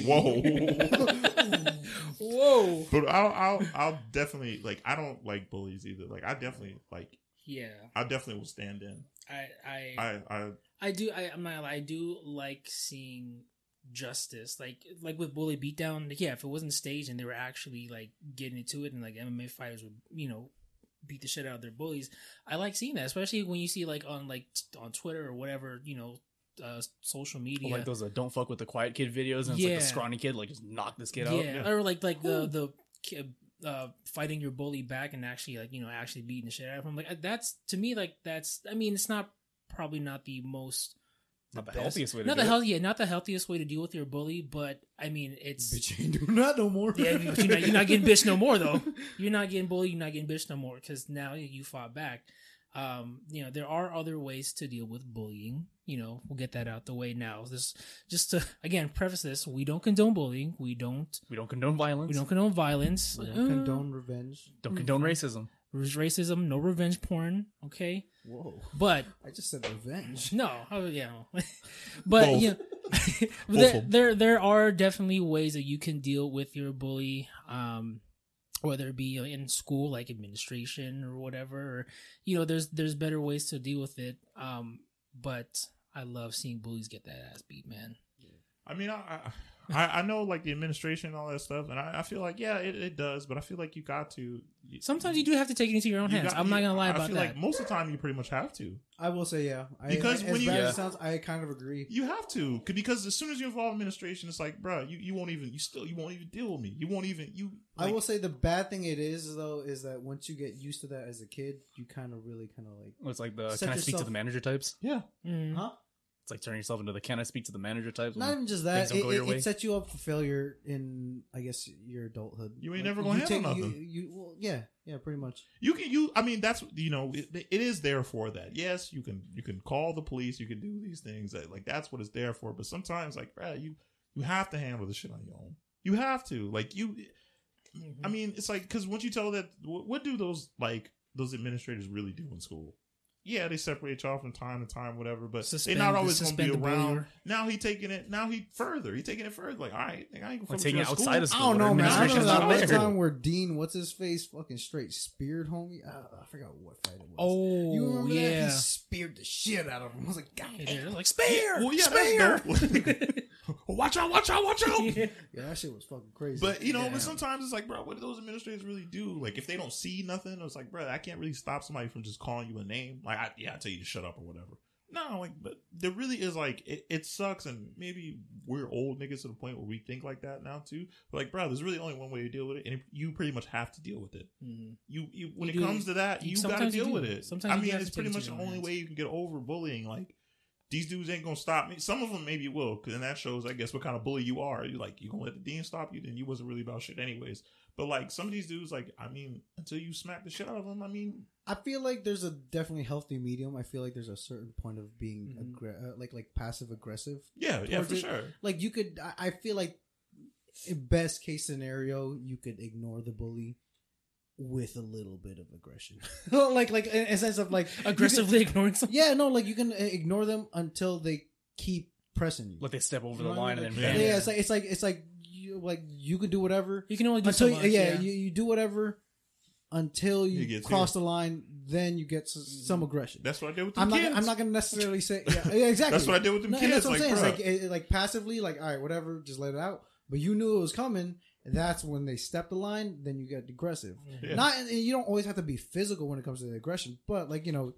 whoa. Whoa. But I'll, I'll, I'll definitely like. I don't like bullies either. Like, I definitely like. Yeah. I definitely will stand in. I I I, I, I do. I, I'm not. I do like seeing justice, like like with bully beatdown. Like, yeah, if it wasn't staged and they were actually like getting into it, and like MMA fighters would, you know, beat the shit out of their bullies. I like seeing that, especially when you see like on like t- on Twitter or whatever, you know, uh, social media. Or like those uh, "Don't fuck with the quiet kid" videos, and it's like Yeah. the scrawny kid like just knock this kid yeah. out. Yeah. or like like the the kid, uh, fighting your bully back and actually like you know actually beating the shit out of him. Like that's to me like that's. I mean, it's not probably not the most. Not the best- healthiest way to not do the healthy, yeah, not the healthiest way to deal with your bully, but I mean, it's Bitch ain't doing that no more. yeah, you- you're not, you're not getting bitched no more though. You're not getting bullied. You're not getting bitched no more because now you fought back. Um, you know, there are other ways to deal with bullying. You know, we'll get that out the way now. This just to again preface this: we don't condone bullying. We don't. We don't condone violence. We don't condone violence. We Uh, don't condone revenge. Don't condone racism. there's racism. No revenge porn. Okay, Whoa. but I just said revenge. No, oh, yeah, but Both. you know, Both there, there there are definitely ways that you can deal with your bully, um, whether it be in school, like administration or whatever. Or, you know, there's there's better ways to deal with it. Um, but I love seeing bullies get that ass beat, man. I mean, I, I, I know like the administration and all that stuff, and I, I feel like yeah, it, it does, but I feel like you got to. Sometimes you do have to take it into your own you hands. got- I'm not gonna lie I about feel that. Like most of the time, you pretty much have to. I will say yeah. I, Because I, when as you- bad as Yeah. it sounds, I kind of agree. You have to 'Cause- because as soon as you involve administration, it's like, bruh, you, you won't even, you still, you won't even deal with me. You won't even, you. I will say the bad thing it is though is that once you get used to that as a kid, you kind of really kind of like, It's like the Set "Can I speak to the manager" types. Yeah, Mm. huh? It's like turning yourself into the "Can I speak to the manager" types. Not even just that. don't It, it, it sets you up for failure in, I guess, your adulthood. You ain't never gonna handle you, nothing. You, well, yeah, yeah, pretty much. you can, you. I mean, that's you know, it, it is there for that. Yes, you can, you can call the police. You can do these things. That, like that's what it's there for. But sometimes, like, bruh, you, you have to handle the shit on your own. You have to, like, you. I mm-hmm. mean, it's like because once you tell that, what, what do those like those administrators really do in school? Yeah, they separate you off from time to time, whatever. But Suspend- they're not always going to be around. bullier. Now he taking it. Now he further. He taking it further. Like, all right, I ain't Or gonna fuck taking it outside school. of I don't know, man. I Administration's remember not that one time where Dean, what's his face, fucking straight speared homie. Uh, I forgot what fight it was. Oh, you remember that? yeah. He speared the shit out of him. I was like, God, Yeah, like spare, Well, yeah, spare. that's dope. watch out! Watch out! Watch out! Yeah. yeah, that shit was fucking crazy. But you know, Yeah. but sometimes it's like, bro, what do those administrators really do? Like, if they don't see nothing, it's like, bro, I can't really stop somebody from just calling you a name. Like, I, yeah, I tell you to shut up or whatever. No, like, but there really is like, it, it sucks, and maybe we're old niggas to the point where we think like that now too. But like, bro, there's really only one way to deal with it, and you pretty much have to deal with it. Mhm. You, you when You it do- comes to that, you- you, got to sometimes you deal with it. Sometimes I mean, it's pretty much the only hands. way you can get over bullying. Like. These dudes ain't gonna stop me. Some of them maybe will, because then that shows, I guess, what kind of bully you are. You like, you gonna let the dean stop you? Then you wasn't really about shit, anyways. But like some of these dudes, like, I mean, until you smack the shit out of them, I mean, I feel like there's a definitely healthy medium. I feel like there's a certain point of being Mhm. aggre- uh, like like passive aggressive. yeah, yeah, for it. sure. Like you could, I, I feel like, best case scenario, you could ignore the bully with a little bit of aggression. like like in a sense of like you can- Aggressively ignoring something. yeah, no, like you can uh, ignore them until they keep pressing you. Let they step over You the know what I line mean? and then Yeah. yeah, it's like it's like it's like you like you can do whatever You can only do until so much. yeah, yeah. You, you do whatever until You you, get cross the line. Then you get s- some aggression. That's what I did with the I'm not. kids. I'm not gonna necessarily say. Yeah, yeah exactly. That's what I did with them No, and kids. that's what Like, I'm saying. It's like, it, like passively, like all right, whatever, just let it out. But you knew it was coming. That's when they step the line. Then you get aggressive. Yeah. Not, and you don't always have to be physical when it comes to the aggression. But like you know,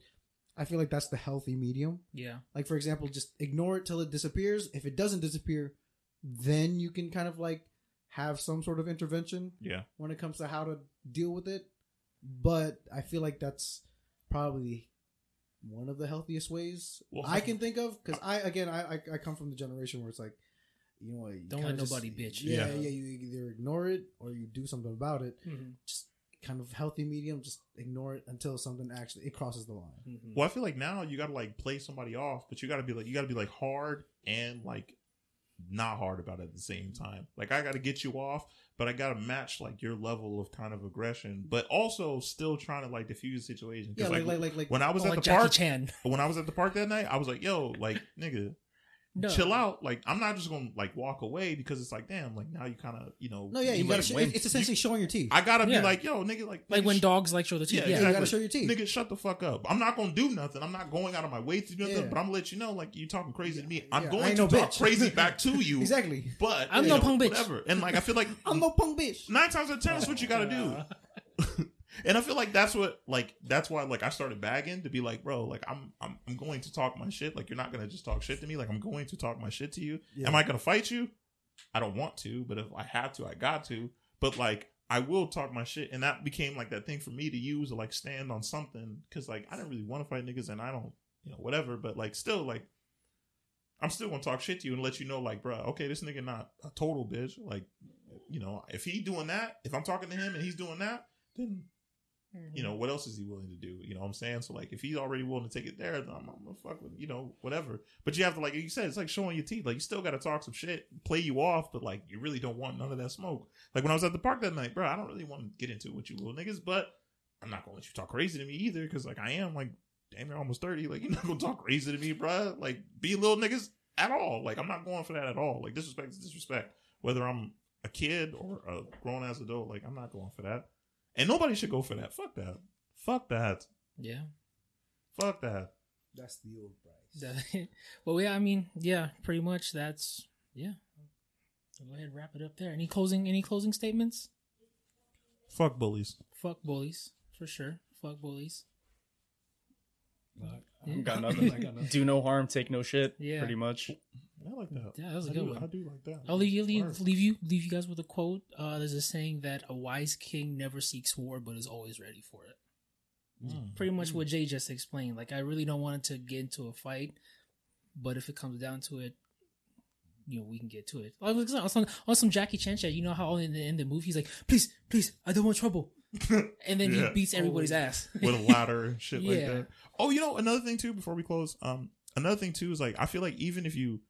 I feel like that's the healthy medium. yeah. Like for example, just ignore it till it disappears. If it doesn't disappear, then you can kind of like have some sort of intervention yeah, when it comes to how to deal with it. But I feel like that's probably one of the healthiest ways Well, I can think of. Because I again, I, I I come from the generation where it's like, you know, what, you Don't kinda let just- nobody bitch. Yeah, Yeah. yeah, You either ignore it or you do something about it. Mhm. Just kind of healthy medium. Just ignore it until something actually it crosses the line. Mhm. Well, I feel like now you got to like play somebody off, but you got to be like you got to be like hard and like not hard about it at the same time. Like I got to get you off, but I got to match like your level of kind of aggression, but also still trying to like diffuse the situation Yeah, like like like like. when I was Oh, at like the Jackie park, Chan. when I was at the park that night, I was like, "Yo, like nigga, No. chill out." Like I'm not just gonna like walk away because it's like, damn, like now you kind of you know. no, yeah, you, like, gotta. Show, win. it's essentially showing your teeth. I gotta Yeah. be like, yo, nigga, like, Like nigga, when sh- dogs like show the teeth. Yeah, Yeah. yeah, you gotta show your teeth. Nigga, shut the fuck up. I'm not gonna do nothing. I'm not going out of my way to do nothing, Yeah. but I'm gonna let you know, like, you talking crazy to me. I'm Yeah, going to no talk bitch. crazy back to you. exactly. But I'm you no know, punk bitch. Whatever. And like I feel like I'm no punk bitch. nine times out of ten, that's what you gotta do. and I feel like that's what like that's why like I started bagging to be like, bro, like I'm I'm I'm going to talk my shit. Like you're not gonna just talk shit to me. Like I'm going to talk my shit to you. Yeah. Am I gonna fight you? I don't want to, but if I have to, I got to. But like I will talk my shit, and that became like that thing for me to use to like stand on something because like I didn't really want to fight niggas, and I don't, you know, whatever. But like still, like I'm still gonna talk shit to you and let you know, like, bro, okay, this nigga not a total bitch. Like, you know, if he doing that, if I'm talking to him and he's doing that, then Mm-hmm. you know what else is he willing to do? You know what I'm saying? So like, if he's already willing to take it there, then I'm, I'm gonna fuck with you know whatever. But you have to like you said, it's like showing your teeth. Like you still got to talk some shit, play you off, but like you really don't want none of that smoke. Like when I was at the park that night, bro, I don't really want to get into it with you little niggas, but I'm not gonna let you talk crazy to me either because like I am like damn you're almost thirty. Like you're not gonna talk crazy to me, bro. Like be little niggas at all. Like I'm not going for that at all. Like disrespect is disrespect, whether I'm a kid or a grown ass adult. Like I'm not going for that, and nobody should go for that. Fuck that. Fuck that. Yeah. Fuck that. That's the old price. That- well, yeah, I mean, yeah, pretty much. That's yeah. So go ahead, and wrap it up there. Any closing? Any closing statements? Fuck bullies. Fuck bullies for sure. Fuck bullies. Fuck. I got nothing. I got nothing. Do no harm, take no shit. Yeah. Pretty much. I like that. Yeah, that was a I good do, one. I do like that. I'll leave you leave, leave you leave you guys with a quote. Uh, there's a saying that a wise king never seeks war, but is always ready for it. Mm. Pretty much what Jay just explained. Like I really don't want to get into a fight, but if it comes down to it, you know, we can get to it. Like on some, on some Jackie Chan shit, you know how in the in the movie he's like, "Please, please, I don't want trouble," and then Yeah. he beats everybody's ass. with a ladder and shit like that. Oh, you know, another thing too, before we close, um, another thing too is like I feel like even if you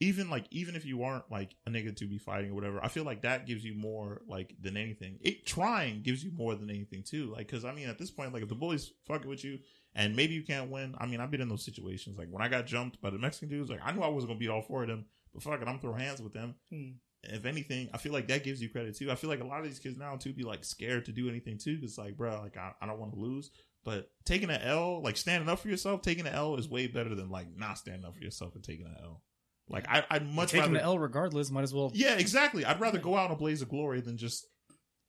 even like even if you aren't like a nigga to be fighting or whatever, I feel like that gives you more like than anything. It trying gives you more than anything too. Like because I mean at this point, like if the bullies fucking with you and maybe you can't win. I mean I've been in those situations. Like when I got jumped by the Mexican dudes, like I knew I wasn't gonna beat all four of them, but fuck it, I'm throwing hands with them. Hmm. If anything, I feel like that gives you credit too. I feel like a lot of these kids now too be like scared to do anything too. Cause like, bro, like I, I don't want to lose. But taking an L, like standing up for yourself, taking an L is way better than like not standing up for yourself and taking an L. Like I, I'd much Taking rather the L regardless, might as well. yeah, exactly. I'd rather go out in a blaze of glory than just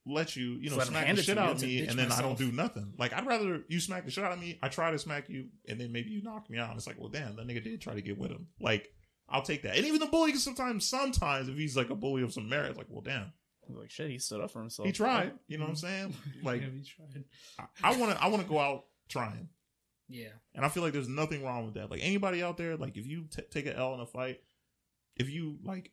let you, you know, Let 'em smack hand the it shit you out of to me bitch and then I myself. don't do nothing. Like I'd rather you smack the shit out of me. I try to smack you and then maybe you knock me out. And it's like, well, damn, that nigga did try to get with him. Like I'll take that. And even the bully, sometimes, sometimes if he's like a bully of some merit, like, well, damn, Like shit, he stood up for himself. he tried. You know what I'm saying? Like yeah, we tried. I want to, I want to go out trying. Yeah. And I feel like there's nothing wrong with that. Like anybody out there, like if you t- take an L in a fight, if you like,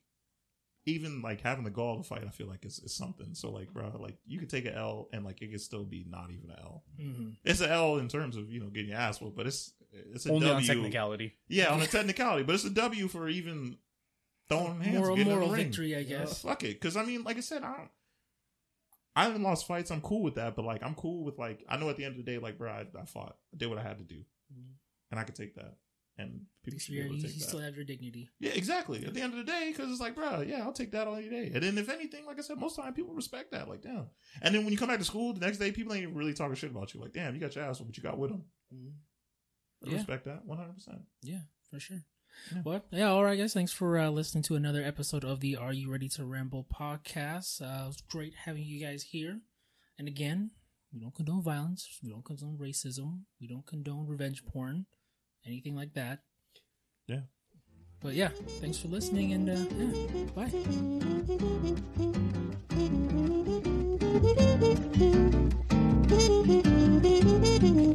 even like having the gall to fight, I feel like it's, it's something. So like, bro, like you could take an L and like it could still be not even an L. hmm It's an L in terms of you know getting your ass whooped, but it's it's a Only on technicality. Yeah, on a technicality, but it's a W for even throwing hands, Moral, getting in moral victory, I Yeah, guess. fuck it, because I mean, like I said, I don't. I haven't lost fights. I'm cool with that, but like I'm cool with like I know at the end of the day, like bro, I, I fought, I did what I had to do, Mhm. and I could take that, and people should be able to you take that. still have your dignity. yeah, exactly. At the end of the day, because it's like, bro, yeah, I'll take that all day. And then if anything, like I said, most of the time people respect that. Like, damn. And then when you come back to school the next day, people ain't really talking shit about you. Like, damn, you got your ass, but you got with them. Mhm. Yeah. respect that 100. percent Yeah, for sure. Yeah. Well, yeah, all right, guys. Thanks for uh, listening to another episode of the Are You Ready to Ramble podcast. Uh, it was great having you guys here. And again, we don't condone violence. We don't condone racism. We don't condone revenge porn, anything like that. Yeah. But yeah, thanks for listening and uh, yeah, bye.